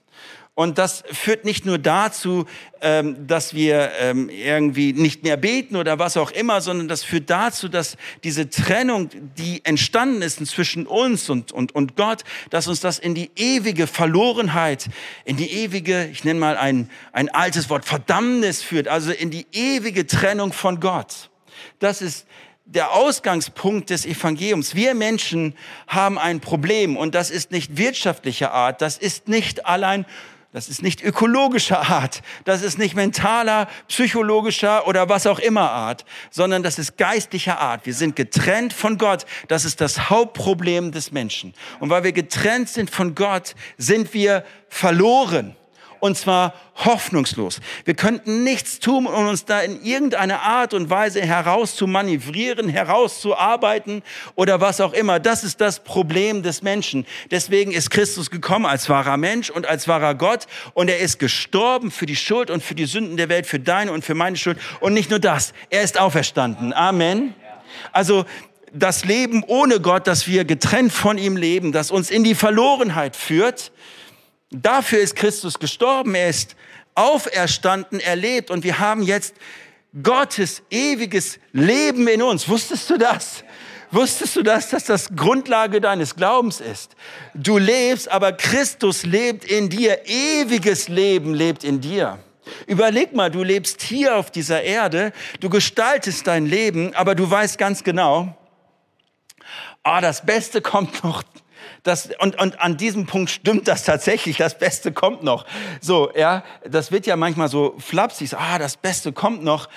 Und das führt nicht nur dazu, ähm, dass wir ähm, irgendwie nicht mehr beten oder was auch immer, sondern das führt dazu, dass diese Trennung, die entstanden ist zwischen uns und, und, und Gott, dass uns das in die ewige Verlorenheit, in die ewige, ich nenne mal ein, ein altes Wort, Verdammnis führt, also in die ewige Trennung von Gott. Das ist der Ausgangspunkt des Evangeliums. Wir Menschen haben ein Problem und das ist nicht wirtschaftlicher Art, das ist nicht allein das ist nicht ökologischer Art, das ist nicht mentaler, psychologischer oder was auch immer Art, sondern das ist geistlicher Art. Wir sind getrennt von Gott. Das ist das Hauptproblem des Menschen. Und weil wir getrennt sind von Gott, sind wir verloren und zwar hoffnungslos. Wir könnten nichts tun, um uns da in irgendeiner Art und Weise herauszumanövrieren, herauszuarbeiten oder was auch immer. Das ist das Problem des Menschen. Deswegen ist Christus gekommen als wahrer Mensch und als wahrer Gott und er ist gestorben für die Schuld und für die Sünden der Welt, für deine und für meine Schuld. Und nicht nur das, er ist auferstanden. Amen. Also das Leben ohne Gott, dass wir getrennt von ihm leben, das uns in die Verlorenheit führt, Dafür ist Christus gestorben, er ist auferstanden, erlebt und wir haben jetzt Gottes ewiges Leben in uns. Wusstest du das? Wusstest du das, dass das Grundlage deines Glaubens ist? Du lebst, aber Christus lebt in dir. Ewiges Leben lebt in dir. Überleg mal, du lebst hier auf dieser Erde, du gestaltest dein Leben, aber du weißt ganz genau, ah, das Beste kommt noch. Das, und, und an diesem Punkt stimmt das tatsächlich, das Beste kommt noch. So, ja, das wird ja manchmal so flapsig, ah, das Beste kommt noch.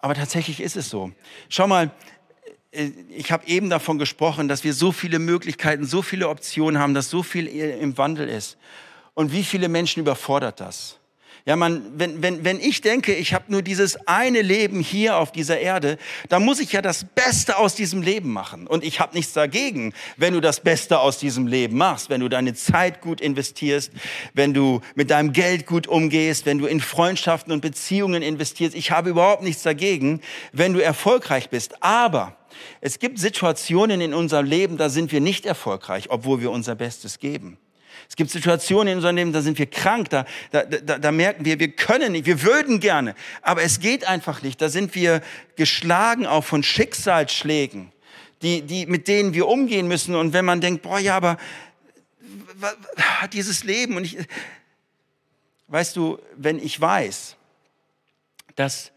Aber tatsächlich ist es so. Schau mal, äh, ich habe eben davon gesprochen, dass wir so viele Möglichkeiten, so viele Optionen haben, dass so viel im Wandel ist. Und wie viele Menschen überfordert das? Ja, man, wenn, wenn, wenn ich denke, ich habe nur dieses eine Leben hier auf dieser Erde, dann muss ich ja das Beste aus diesem Leben machen. Und ich habe nichts dagegen, wenn du das Beste aus diesem Leben machst, wenn du deine Zeit gut investierst, wenn du mit deinem Geld gut umgehst, wenn du in Freundschaften und Beziehungen investierst. Ich habe überhaupt nichts dagegen, wenn du erfolgreich bist. Aber es gibt Situationen in unserem Leben, da sind wir nicht erfolgreich, obwohl wir unser Bestes geben. Es gibt Situationen in unserem Leben, da sind wir krank, da, da, da, da merken wir, wir können nicht, wir würden gerne, aber es geht einfach nicht. Da sind wir geschlagen auch von Schicksalsschlägen, die, die, mit denen wir umgehen müssen. Und wenn man denkt, boah, ja, aber dieses Leben und ich, weißt du, wenn ich weiß, dass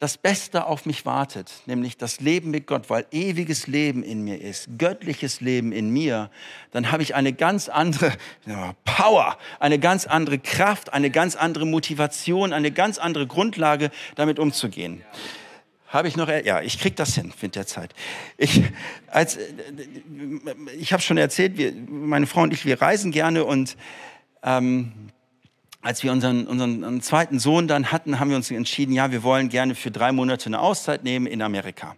das Beste auf mich wartet, nämlich das Leben mit Gott, weil ewiges Leben in mir ist, göttliches Leben in mir, dann habe ich eine ganz andere Power, eine ganz andere Kraft, eine ganz andere Motivation, eine ganz andere Grundlage, damit umzugehen. Habe ich noch, ja, ich krieg das hin mit der Zeit. Ich, als, ich habe schon erzählt, wir, meine Frau und ich, wir reisen gerne und ähm, als wir unseren, unseren zweiten Sohn dann hatten, haben wir uns entschieden, ja, wir wollen gerne für drei Monate eine Auszeit nehmen in Amerika.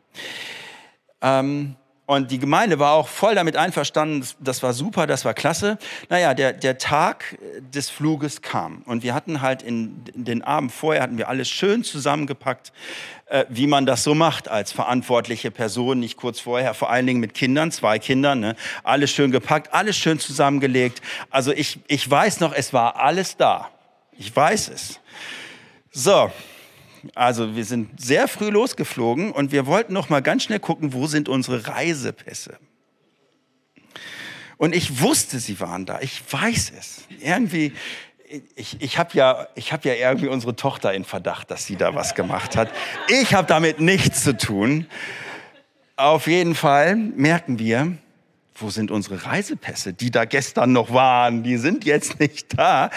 Ähm, und die Gemeinde war auch voll damit einverstanden, das war super, das war klasse. Naja, der, der Tag des Fluges kam und wir hatten halt in, in den Abend vorher, hatten wir alles schön zusammengepackt, äh, wie man das so macht als verantwortliche Person, nicht kurz vorher, vor allen Dingen mit Kindern, zwei Kindern, ne? alles schön gepackt, alles schön zusammengelegt. Also ich, ich weiß noch, es war alles da. Ich weiß es. So, also wir sind sehr früh losgeflogen und wir wollten noch mal ganz schnell gucken, wo sind unsere Reisepässe. Und ich wusste, sie waren da. Ich weiß es. Irgendwie, ich, ich habe ja, hab ja irgendwie unsere Tochter in Verdacht, dass sie da was gemacht hat. Ich habe damit nichts zu tun. Auf jeden Fall merken wir, wo sind unsere Reisepässe, die da gestern noch waren, die sind jetzt nicht da.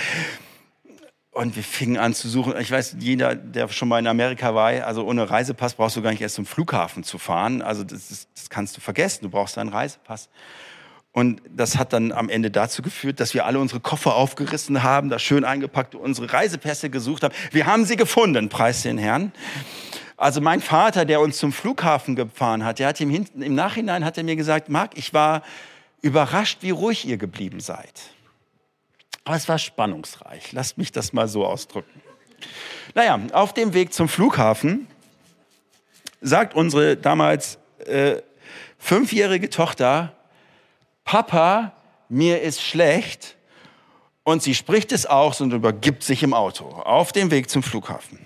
Und wir fingen an zu suchen. Ich weiß, jeder, der schon mal in Amerika war, also ohne Reisepass brauchst du gar nicht erst zum Flughafen zu fahren. Also das, das, das kannst du vergessen. Du brauchst einen Reisepass. Und das hat dann am Ende dazu geführt, dass wir alle unsere Koffer aufgerissen haben, da schön eingepackt, unsere Reisepässe gesucht haben. Wir haben sie gefunden, preis den Herrn. Also mein Vater, der uns zum Flughafen gefahren hat, der hat im, im Nachhinein hat er mir gesagt, Marc, ich war überrascht, wie ruhig ihr geblieben seid. Aber es war spannungsreich. Lasst mich das mal so ausdrücken. Naja, auf dem Weg zum Flughafen sagt unsere damals äh, fünfjährige Tochter, Papa, mir ist schlecht. Und sie spricht es aus und übergibt sich im Auto auf dem Weg zum Flughafen.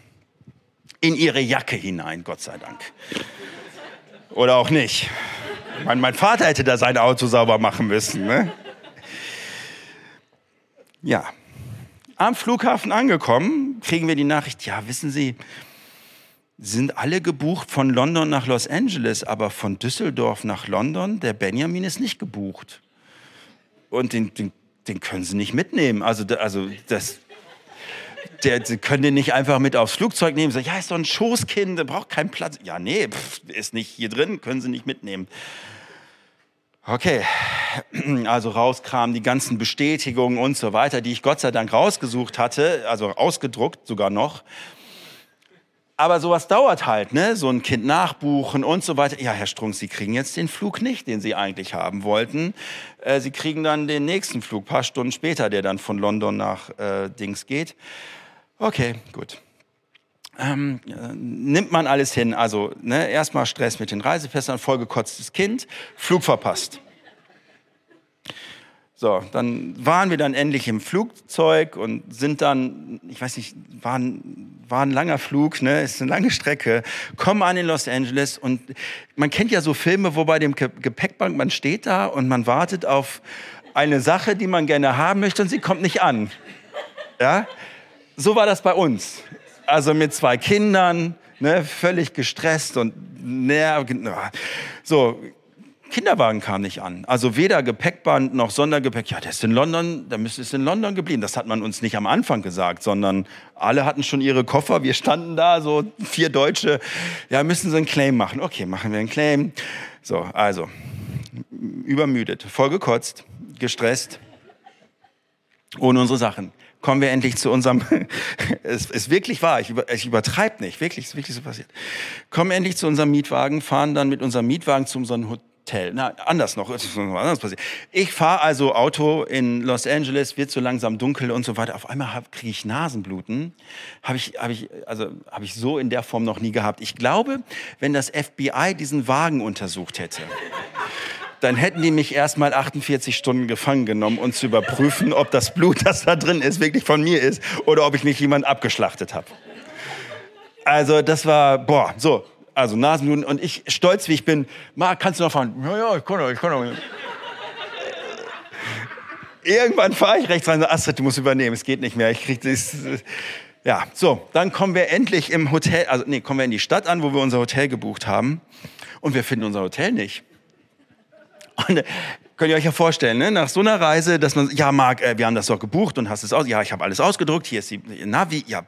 In ihre Jacke hinein, Gott sei Dank. Oder auch nicht. Mein, mein Vater hätte da sein Auto sauber machen müssen. Ne? Ja, am Flughafen angekommen, kriegen wir die Nachricht, ja, wissen Sie, sind alle gebucht von London nach Los Angeles, aber von Düsseldorf nach London, der Benjamin ist nicht gebucht. Und den, den, den können Sie nicht mitnehmen. Also, also das, der, Sie können den nicht einfach mit aufs Flugzeug nehmen. Sagen, ja, ist doch ein Schoßkind, der braucht keinen Platz. Ja, nee, pff, ist nicht hier drin, können Sie nicht mitnehmen. Okay, also rauskamen die ganzen Bestätigungen und so weiter, die ich Gott sei Dank rausgesucht hatte, also ausgedruckt sogar noch. Aber sowas dauert halt, ne? So ein Kind nachbuchen und so weiter. Ja, Herr Strunk, Sie kriegen jetzt den Flug nicht, den Sie eigentlich haben wollten. Äh, Sie kriegen dann den nächsten Flug, paar Stunden später, der dann von London nach äh, Dings geht. Okay, gut ähm, nimmt man alles hin. Also ne, erstmal Stress mit den Reisepässen, vollgekotztes Kind, Flug verpasst. So, dann waren wir dann endlich im Flugzeug und sind dann, ich weiß nicht, war ein, war ein langer Flug, ne, ist eine lange Strecke, kommen an in Los Angeles und man kennt ja so Filme, wo bei dem Gepäckbank, man steht da und man wartet auf eine Sache, die man gerne haben möchte und sie kommt nicht an. Ja? So war das bei uns. Also mit zwei Kindern, ne, völlig gestresst und nerv. So, Kinderwagen kam nicht an. Also weder Gepäckband noch Sondergepäck. Ja, der ist in London, der ist in London geblieben. Das hat man uns nicht am Anfang gesagt, sondern alle hatten schon ihre Koffer. Wir standen da, so vier Deutsche. Ja, müssen Sie einen Claim machen? Okay, machen wir einen Claim. So, also, übermüdet, vollgekotzt, gestresst, ohne unsere Sachen kommen wir endlich zu unserem, es ist wirklich wahr, ich, über, ich übertreibe nicht, wirklich, ist wirklich so passiert. Kommen endlich zu unserem Mietwagen, fahren dann mit unserem Mietwagen zu unserem Hotel. Na, anders noch, es ist noch anders passiert. Ich fahre also Auto in Los Angeles, wird so langsam dunkel und so weiter. Auf einmal kriege ich Nasenbluten. Habe ich, hab ich, also, hab ich so in der Form noch nie gehabt. Ich glaube, wenn das FBI diesen Wagen untersucht hätte, dann hätten die mich erst mal 48 Stunden gefangen genommen, um zu überprüfen, ob das Blut, das da drin ist, wirklich von mir ist oder ob ich nicht jemand abgeschlachtet habe. Also das war, boah, so, also Nasenbluten und ich, stolz wie ich bin, Marc, kannst du noch fahren? Ja, ja, ich kann noch, ich kann noch. Irgendwann fahre ich rechts rein, Astrid, du musst übernehmen, es geht nicht mehr, ich krieg das... Ja, so, dann kommen wir endlich im Hotel, also nee, kommen wir in die Stadt an, wo wir unser Hotel gebucht haben und wir finden unser Hotel nicht. Und äh, könnt ihr euch ja vorstellen, ne? nach so einer Reise, dass man, ja, Marc, äh, wir haben das doch gebucht und hast es aus. Ja, ich habe alles ausgedruckt. Hier ist die Navi. Ja,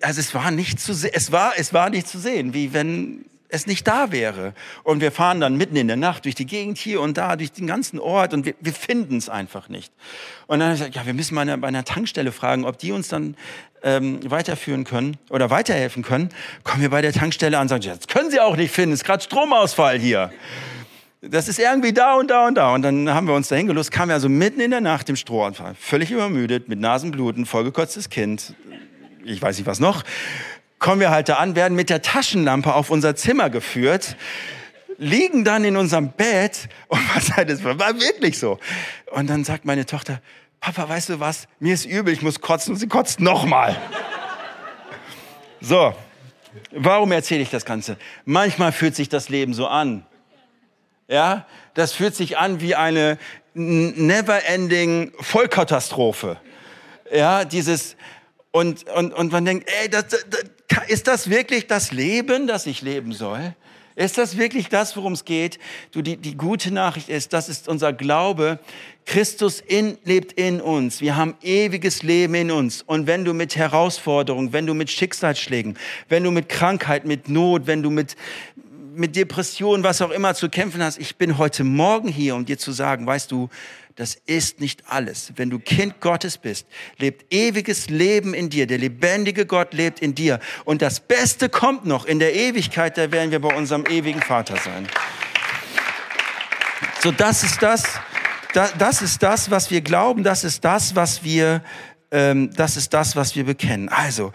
also es war nicht zu sehen. Es war, es war nicht zu sehen, wie wenn es nicht da wäre. Und wir fahren dann mitten in der Nacht durch die Gegend hier und da, durch den ganzen Ort und wir, wir finden es einfach nicht. Und dann habe ich gesagt, ja, wir müssen mal bei einer Tankstelle fragen, ob die uns dann ähm, weiterführen können oder weiterhelfen können. Kommen wir bei der Tankstelle an und sagen, das können Sie auch nicht finden, es ist gerade Stromausfall hier das ist irgendwie da und da und da. Und dann haben wir uns dahin gelust, kamen wir also mitten in der Nacht im Strohanfall, völlig übermüdet, mit Nasenbluten, vollgekotztes Kind, ich weiß nicht was noch. Kommen wir halt da an, werden mit der Taschenlampe auf unser Zimmer geführt, liegen dann in unserem Bett und was halt, das war wirklich so. Und dann sagt meine Tochter, Papa, weißt du was? Mir ist übel, ich muss kotzen und sie kotzt nochmal. So, warum erzähle ich das Ganze? Manchmal fühlt sich das Leben so an. Ja, das fühlt sich an wie eine never-ending Vollkatastrophe. Ja, dieses und, und, und man denkt, ey, das, das, ist das wirklich das Leben, das ich leben soll? Ist das wirklich das, worum es geht? Du, die, die gute Nachricht ist, das ist unser Glaube. Christus in, lebt in uns. Wir haben ewiges Leben in uns. Und wenn du mit Herausforderungen, wenn du mit Schicksalsschlägen, wenn du mit Krankheit, mit Not, wenn du mit, mit Depressionen, was auch immer zu kämpfen hast, ich bin heute Morgen hier, um dir zu sagen, weißt du, das ist nicht alles. Wenn du Kind Gottes bist, lebt ewiges Leben in dir. Der lebendige Gott lebt in dir. Und das Beste kommt noch. In der Ewigkeit, da werden wir bei unserem ewigen Vater sein. So, das ist das, das ist das, was wir glauben. Das ist das, was wir, ähm, das ist das, was wir bekennen. Also,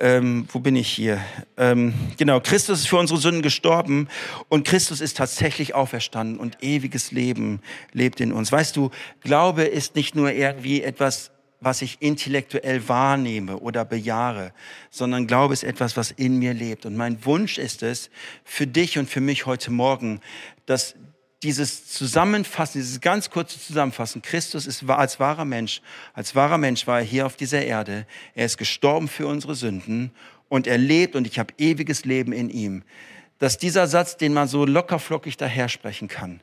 ähm, wo bin ich hier? Ähm, genau, Christus ist für unsere Sünden gestorben und Christus ist tatsächlich auferstanden und ewiges Leben lebt in uns. Weißt du, Glaube ist nicht nur irgendwie etwas, was ich intellektuell wahrnehme oder bejahre, sondern Glaube ist etwas, was in mir lebt. Und mein Wunsch ist es für dich und für mich heute Morgen, dass dieses Zusammenfassen, dieses ganz kurze Zusammenfassen, Christus ist als wahrer Mensch, als wahrer Mensch war er hier auf dieser Erde. Er ist gestorben für unsere Sünden und er lebt und ich habe ewiges Leben in ihm. Dass dieser Satz, den man so lockerflockig daher sprechen kann,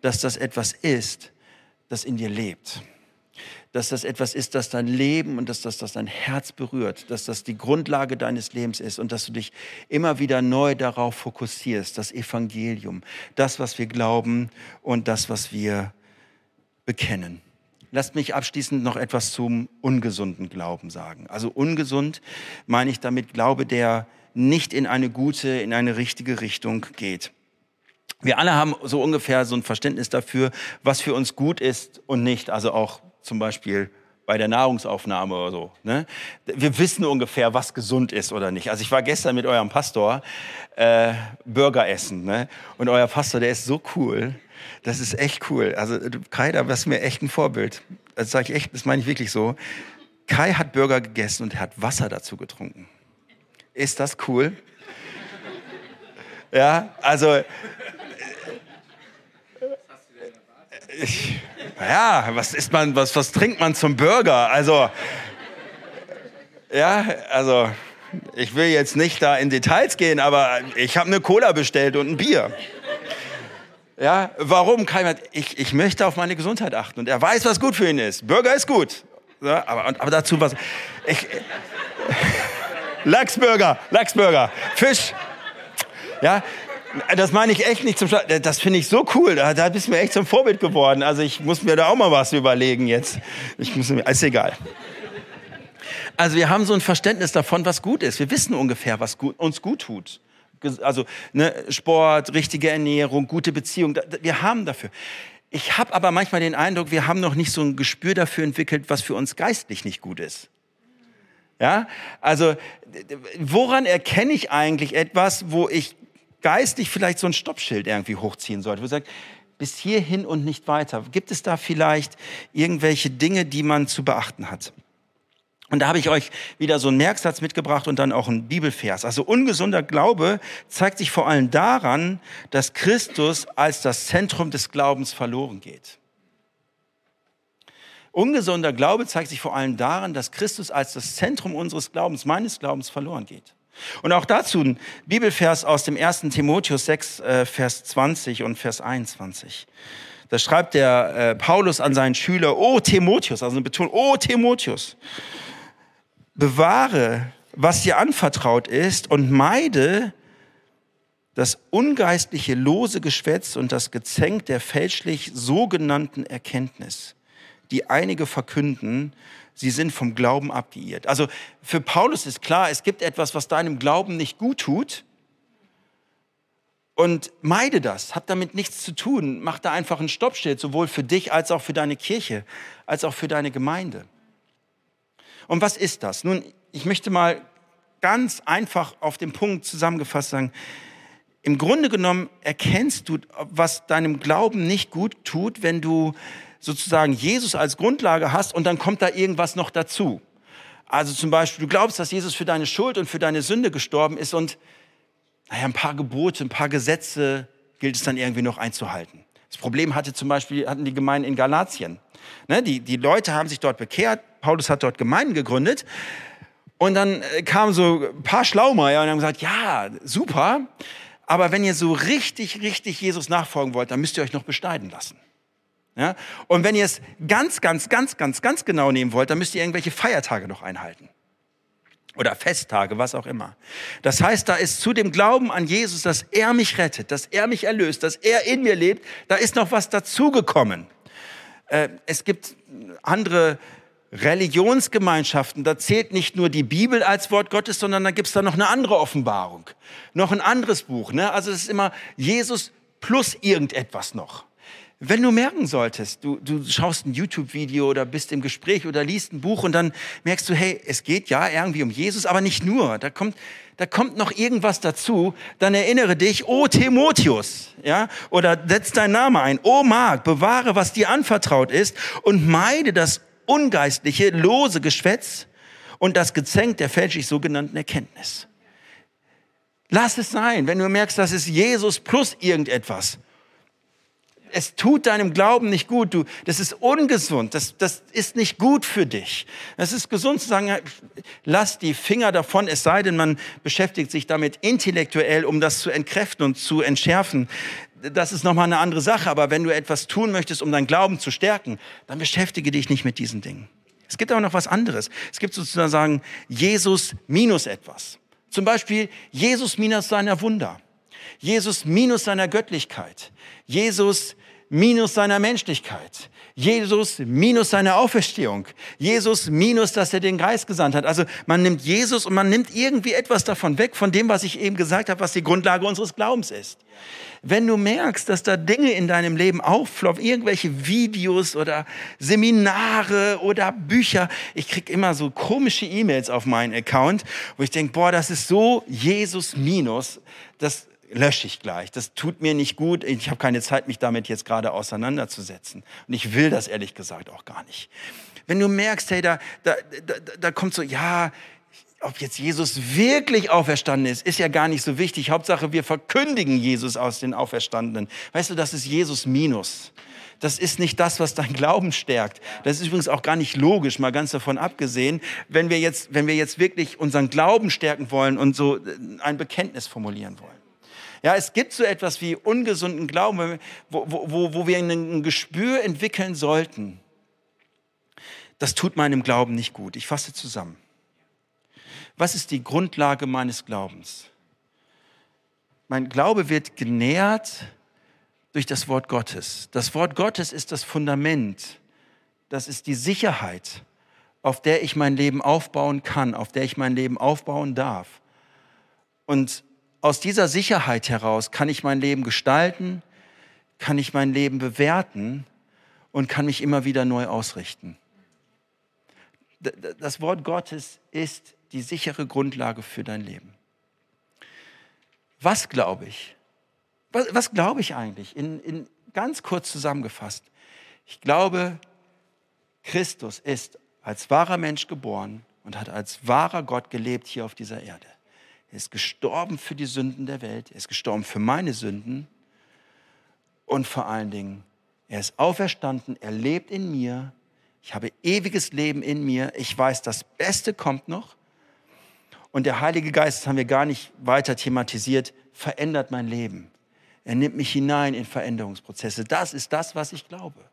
dass das etwas ist, das in dir lebt dass das etwas ist, das dein Leben und dass das, das dein Herz berührt, dass das die Grundlage deines Lebens ist und dass du dich immer wieder neu darauf fokussierst, das Evangelium, das, was wir glauben und das, was wir bekennen. Lasst mich abschließend noch etwas zum ungesunden Glauben sagen. Also ungesund meine ich damit Glaube, der nicht in eine gute, in eine richtige Richtung geht. Wir alle haben so ungefähr so ein Verständnis dafür, was für uns gut ist und nicht. Also auch zum Beispiel bei der Nahrungsaufnahme oder so. Ne? Wir wissen ungefähr, was gesund ist oder nicht. Also ich war gestern mit eurem Pastor äh, Burger essen. Ne? Und euer Pastor, der ist so cool. Das ist echt cool. Also Kai, da warst du mir echt ein Vorbild. Das sage ich echt, das meine ich wirklich so. Kai hat Burger gegessen und hat Wasser dazu getrunken. Ist das cool? Ja, also ich, ja, was isst man, was, was trinkt man zum Burger? Also, ja, also, ich will jetzt nicht da in Details gehen, aber ich habe eine Cola bestellt und ein Bier. Ja, warum? Ich, ich möchte auf meine Gesundheit achten und er weiß, was gut für ihn ist. Burger ist gut. Ja, aber, aber dazu was. Ich, Lachsburger, Lachsburger, Fisch. Ja, das meine ich echt nicht zum Schluss. Das finde ich so cool. Da, da bist du mir echt zum Vorbild geworden. Also ich muss mir da auch mal was überlegen jetzt. Ich muss mir, ist egal. Also wir haben so ein Verständnis davon, was gut ist. Wir wissen ungefähr, was gut, uns gut tut. Also ne, Sport, richtige Ernährung, gute Beziehung. Wir haben dafür. Ich habe aber manchmal den Eindruck, wir haben noch nicht so ein Gespür dafür entwickelt, was für uns geistlich nicht gut ist. Ja, also woran erkenne ich eigentlich etwas, wo ich geistig vielleicht so ein Stoppschild irgendwie hochziehen sollte, wo sagt, bis hierhin und nicht weiter. Gibt es da vielleicht irgendwelche Dinge, die man zu beachten hat? Und da habe ich euch wieder so einen Merksatz mitgebracht und dann auch einen Bibelvers. Also ungesunder Glaube zeigt sich vor allem daran, dass Christus als das Zentrum des Glaubens verloren geht. Ungesunder Glaube zeigt sich vor allem daran, dass Christus als das Zentrum unseres Glaubens, meines Glaubens verloren geht. Und auch dazu ein Bibelvers aus dem 1. Timotheus 6, äh, Vers 20 und Vers 21. Da schreibt der äh, Paulus an seinen Schüler, O Timotheus, also Betonung, O Timotheus, bewahre, was dir anvertraut ist und meide das ungeistliche lose Geschwätz und das Gezänk der fälschlich sogenannten Erkenntnis, die einige verkünden, sie sind vom Glauben abgeirrt. Also für Paulus ist klar, es gibt etwas, was deinem Glauben nicht gut tut. Und meide das, hat damit nichts zu tun. Mach da einfach ein Stoppschild, sowohl für dich als auch für deine Kirche, als auch für deine Gemeinde. Und was ist das? Nun, ich möchte mal ganz einfach auf den Punkt zusammengefasst sagen, im Grunde genommen erkennst du, was deinem Glauben nicht gut tut, wenn du sozusagen Jesus als Grundlage hast und dann kommt da irgendwas noch dazu. Also zum Beispiel, du glaubst, dass Jesus für deine Schuld und für deine Sünde gestorben ist und naja, ein paar Gebote, ein paar Gesetze gilt es dann irgendwie noch einzuhalten. Das Problem hatte zum Beispiel, hatten die Gemeinden in Galatien. Ne, die, die Leute haben sich dort bekehrt, Paulus hat dort Gemeinden gegründet und dann äh, kamen so ein paar Schlaumeier und haben gesagt, ja, super, aber wenn ihr so richtig, richtig Jesus nachfolgen wollt, dann müsst ihr euch noch beschneiden lassen. Ja? Und wenn ihr es ganz, ganz, ganz, ganz, ganz genau nehmen wollt, dann müsst ihr irgendwelche Feiertage noch einhalten. Oder Festtage, was auch immer. Das heißt, da ist zu dem Glauben an Jesus, dass er mich rettet, dass er mich erlöst, dass er in mir lebt, da ist noch was dazugekommen. Äh, es gibt andere Religionsgemeinschaften, da zählt nicht nur die Bibel als Wort Gottes, sondern da gibt es da noch eine andere Offenbarung, noch ein anderes Buch. Ne? Also es ist immer Jesus plus irgendetwas noch. Wenn du merken solltest, du, du schaust ein YouTube-Video oder bist im Gespräch oder liest ein Buch und dann merkst du, hey, es geht ja irgendwie um Jesus, aber nicht nur. Da kommt, da kommt noch irgendwas dazu. Dann erinnere dich, oh Timotheus, ja, oder setz deinen Namen ein. Oh Mark, bewahre, was dir anvertraut ist und meide das ungeistliche, lose Geschwätz und das Gezänk der fälschlich sogenannten Erkenntnis. Lass es sein, wenn du merkst, das ist Jesus plus irgendetwas es tut deinem Glauben nicht gut. Du, das ist ungesund. Das, das ist nicht gut für dich. Es ist gesund zu sagen, lass die Finger davon, es sei denn, man beschäftigt sich damit intellektuell, um das zu entkräften und zu entschärfen. Das ist nochmal eine andere Sache. Aber wenn du etwas tun möchtest, um deinen Glauben zu stärken, dann beschäftige dich nicht mit diesen Dingen. Es gibt aber noch was anderes. Es gibt sozusagen Jesus minus etwas. Zum Beispiel Jesus minus seiner Wunder. Jesus minus seiner Göttlichkeit. Jesus minus seiner Menschlichkeit. Jesus minus seine Auferstehung. Jesus minus, dass er den Geist gesandt hat. Also man nimmt Jesus und man nimmt irgendwie etwas davon weg, von dem, was ich eben gesagt habe, was die Grundlage unseres Glaubens ist. Wenn du merkst, dass da Dinge in deinem Leben auffloppen, irgendwelche Videos oder Seminare oder Bücher, ich krieg immer so komische E-Mails auf meinen Account, wo ich denke, boah, das ist so Jesus minus, das lösche ich gleich. Das tut mir nicht gut. Ich habe keine Zeit, mich damit jetzt gerade auseinanderzusetzen. Und ich will das ehrlich gesagt auch gar nicht. Wenn du merkst, hey, da, da, da, da kommt so, ja, ob jetzt Jesus wirklich auferstanden ist, ist ja gar nicht so wichtig. Hauptsache, wir verkündigen Jesus aus den Auferstandenen. Weißt du, das ist Jesus minus. Das ist nicht das, was dein Glauben stärkt. Das ist übrigens auch gar nicht logisch, mal ganz davon abgesehen, wenn wir jetzt, wenn wir jetzt wirklich unseren Glauben stärken wollen und so ein Bekenntnis formulieren wollen. Ja, es gibt so etwas wie ungesunden Glauben, wo, wo, wo wir ein Gespür entwickeln sollten. Das tut meinem Glauben nicht gut. Ich fasse zusammen. Was ist die Grundlage meines Glaubens? Mein Glaube wird genährt durch das Wort Gottes. Das Wort Gottes ist das Fundament. Das ist die Sicherheit, auf der ich mein Leben aufbauen kann, auf der ich mein Leben aufbauen darf. Und aus dieser Sicherheit heraus kann ich mein Leben gestalten, kann ich mein Leben bewerten und kann mich immer wieder neu ausrichten. Das Wort Gottes ist die sichere Grundlage für dein Leben. Was glaube ich? Was, was glaube ich eigentlich? In, in, ganz kurz zusammengefasst. Ich glaube, Christus ist als wahrer Mensch geboren und hat als wahrer Gott gelebt hier auf dieser Erde. Er ist gestorben für die Sünden der Welt. Er ist gestorben für meine Sünden. Und vor allen Dingen, er ist auferstanden. Er lebt in mir. Ich habe ewiges Leben in mir. Ich weiß, das Beste kommt noch. Und der Heilige Geist, das haben wir gar nicht weiter thematisiert, verändert mein Leben. Er nimmt mich hinein in Veränderungsprozesse. Das ist das, was ich glaube.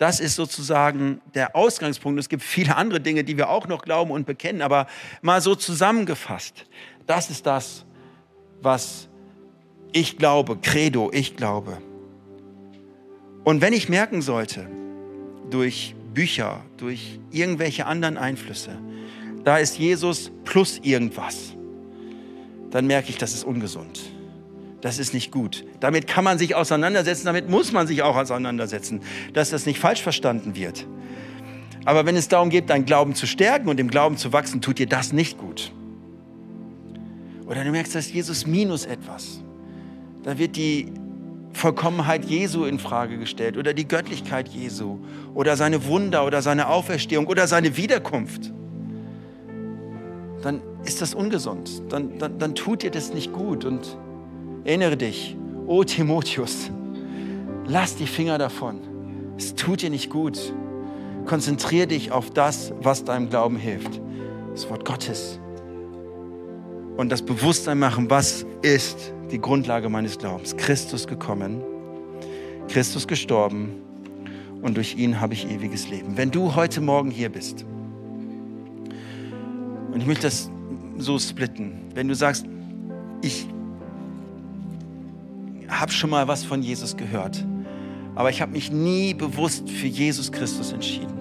Das ist sozusagen der Ausgangspunkt. Es gibt viele andere Dinge, die wir auch noch glauben und bekennen, aber mal so zusammengefasst. Das ist das, was ich glaube, Credo, ich glaube. Und wenn ich merken sollte, durch Bücher, durch irgendwelche anderen Einflüsse, da ist Jesus plus irgendwas, dann merke ich, das ist ungesund. Das ist nicht gut. Damit kann man sich auseinandersetzen, damit muss man sich auch auseinandersetzen, dass das nicht falsch verstanden wird. Aber wenn es darum geht, deinen Glauben zu stärken und im Glauben zu wachsen, tut dir das nicht gut. Oder du merkst, dass Jesus minus etwas. Da wird die Vollkommenheit Jesu in Frage gestellt oder die Göttlichkeit Jesu oder seine Wunder oder seine Auferstehung oder seine Wiederkunft dann ist das ungesund. Dann, dann, dann tut dir das nicht gut. Und erinnere dich, oh Timotheus, lass die Finger davon. Es tut dir nicht gut. Konzentriere dich auf das, was deinem Glauben hilft. Das Wort Gottes. Und das Bewusstsein machen, was ist die Grundlage meines Glaubens. Christus gekommen, Christus gestorben und durch ihn habe ich ewiges Leben. Wenn du heute Morgen hier bist, und ich möchte das so splitten. Wenn du sagst, ich habe schon mal was von Jesus gehört, aber ich habe mich nie bewusst für Jesus Christus entschieden.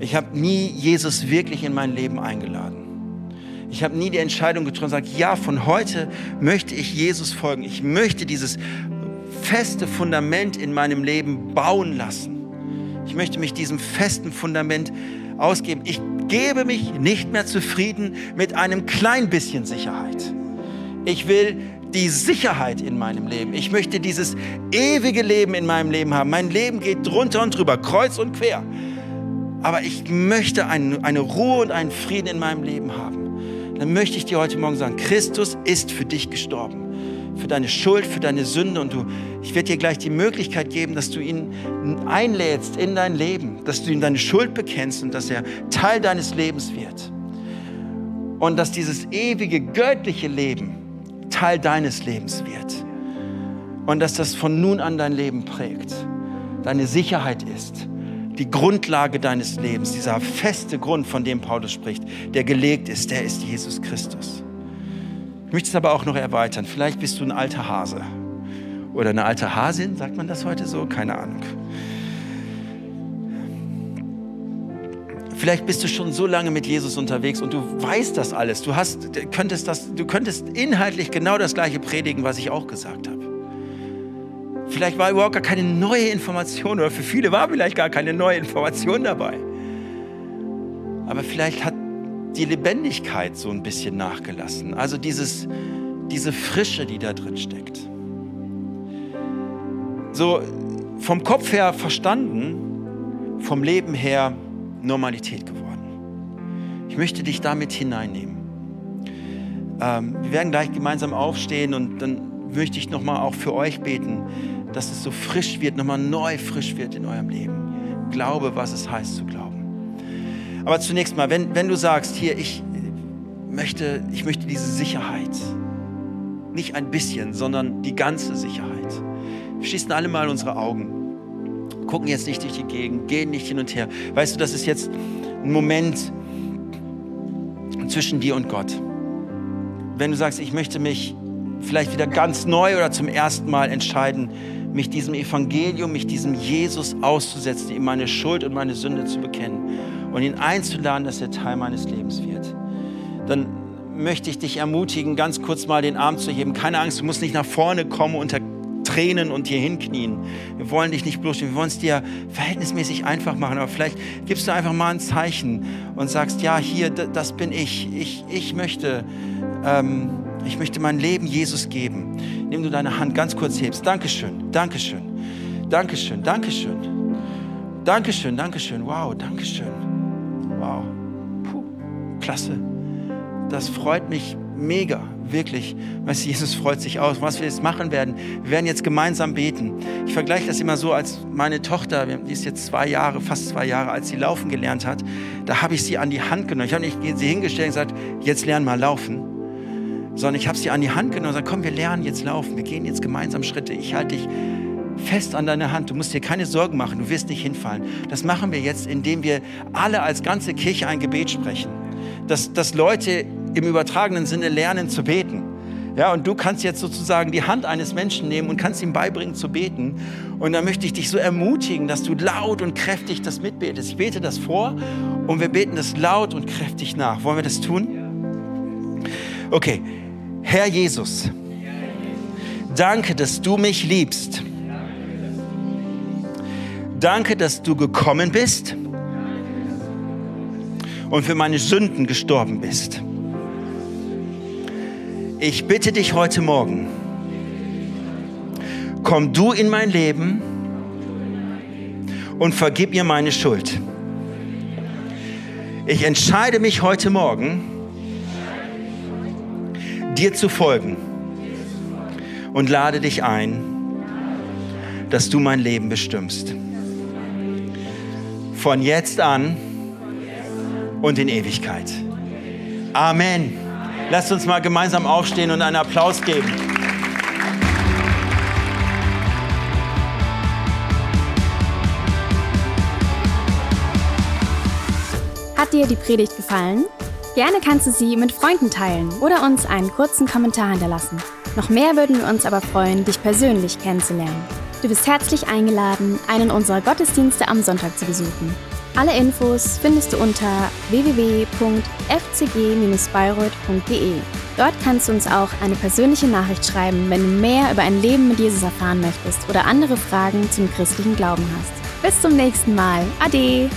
Ich habe nie Jesus wirklich in mein Leben eingeladen. Ich habe nie die Entscheidung getroffen, sage, ja, von heute möchte ich Jesus folgen. Ich möchte dieses feste Fundament in meinem Leben bauen lassen. Ich möchte mich diesem festen Fundament ausgeben. Ich gebe mich nicht mehr zufrieden mit einem klein bisschen Sicherheit. Ich will die Sicherheit in meinem Leben. Ich möchte dieses ewige Leben in meinem Leben haben. Mein Leben geht drunter und drüber, kreuz und quer. Aber ich möchte ein, eine Ruhe und einen Frieden in meinem Leben haben. Dann möchte ich dir heute Morgen sagen, Christus ist für dich gestorben für deine Schuld, für deine Sünde. Und du, ich werde dir gleich die Möglichkeit geben, dass du ihn einlädst in dein Leben, dass du ihm deine Schuld bekennst und dass er Teil deines Lebens wird. Und dass dieses ewige, göttliche Leben Teil deines Lebens wird. Und dass das von nun an dein Leben prägt, deine Sicherheit ist, die Grundlage deines Lebens, dieser feste Grund, von dem Paulus spricht, der gelegt ist, der ist Jesus Christus. Ich möchte es aber auch noch erweitern. Vielleicht bist du ein alter Hase oder eine alte Hasin, sagt man das heute so? Keine Ahnung. Vielleicht bist du schon so lange mit Jesus unterwegs und du weißt das alles. Du, hast, könntest, das, du könntest inhaltlich genau das gleiche predigen, was ich auch gesagt habe. Vielleicht war überhaupt gar keine neue Information oder für viele war vielleicht gar keine neue Information dabei. Aber vielleicht hat die Lebendigkeit so ein bisschen nachgelassen. Also dieses, diese Frische, die da drin steckt. So vom Kopf her verstanden, vom Leben her Normalität geworden. Ich möchte dich damit hineinnehmen. Ähm, wir werden gleich gemeinsam aufstehen und dann möchte ich nochmal auch für euch beten, dass es so frisch wird, nochmal neu frisch wird in eurem Leben. Glaube, was es heißt zu glauben. Aber zunächst mal, wenn, wenn du sagst, hier, ich möchte, ich möchte diese Sicherheit, nicht ein bisschen, sondern die ganze Sicherheit. Wir schließen alle mal unsere Augen, gucken jetzt nicht durch die Gegend, gehen nicht hin und her. Weißt du, das ist jetzt ein Moment zwischen dir und Gott. Wenn du sagst, ich möchte mich vielleicht wieder ganz neu oder zum ersten Mal entscheiden, mich diesem Evangelium, mich diesem Jesus auszusetzen, ihm meine Schuld und meine Sünde zu bekennen und ihn einzuladen, dass er Teil meines Lebens wird, dann möchte ich dich ermutigen, ganz kurz mal den Arm zu heben. Keine Angst, du musst nicht nach vorne kommen unter Tränen und hier hinknien. Wir wollen dich nicht bloßstellen, wir wollen es dir verhältnismäßig einfach machen. Aber vielleicht gibst du einfach mal ein Zeichen und sagst, ja, hier, das bin ich. Ich, ich möchte... Ähm, ich möchte mein Leben Jesus geben. Nimm du deine Hand ganz kurz hebst. Dankeschön, Dankeschön, Dankeschön, Dankeschön, Dankeschön, Dankeschön. Wow, Dankeschön. Wow, Puh, klasse. Das freut mich mega, wirklich. Weißt du, Jesus freut sich aus. Was wir jetzt machen werden, wir werden jetzt gemeinsam beten. Ich vergleiche das immer so, als meine Tochter, die ist jetzt zwei Jahre, fast zwei Jahre, als sie laufen gelernt hat, da habe ich sie an die Hand genommen. Ich habe nicht sie hingestellt und gesagt, jetzt lern mal laufen sondern ich habe sie an die Hand genommen und gesagt, komm, wir lernen jetzt laufen, wir gehen jetzt gemeinsam Schritte. Ich halte dich fest an deine Hand. Du musst dir keine Sorgen machen, du wirst nicht hinfallen. Das machen wir jetzt, indem wir alle als ganze Kirche ein Gebet sprechen. Dass, dass Leute im übertragenen Sinne lernen zu beten. Ja, und du kannst jetzt sozusagen die Hand eines Menschen nehmen und kannst ihm beibringen zu beten. Und da möchte ich dich so ermutigen, dass du laut und kräftig das mitbetest. Ich bete das vor und wir beten das laut und kräftig nach. Wollen wir das tun? Okay, Herr Jesus, danke, dass du mich liebst. Danke, dass du gekommen bist und für meine Sünden gestorben bist. Ich bitte dich heute Morgen, komm du in mein Leben und vergib mir meine Schuld. Ich entscheide mich heute Morgen, dir zu folgen und lade dich ein, dass du mein Leben bestimmst. Von jetzt an und in Ewigkeit. Amen. Lasst uns mal gemeinsam aufstehen und einen Applaus geben. Hat dir die Predigt gefallen? Gerne kannst du sie mit Freunden teilen oder uns einen kurzen Kommentar hinterlassen. Noch mehr würden wir uns aber freuen, dich persönlich kennenzulernen. Du bist herzlich eingeladen, einen unserer Gottesdienste am Sonntag zu besuchen. Alle Infos findest du unter www.fcg-bayreuth.de. Dort kannst du uns auch eine persönliche Nachricht schreiben, wenn du mehr über ein Leben mit Jesus erfahren möchtest oder andere Fragen zum christlichen Glauben hast. Bis zum nächsten Mal. Ade!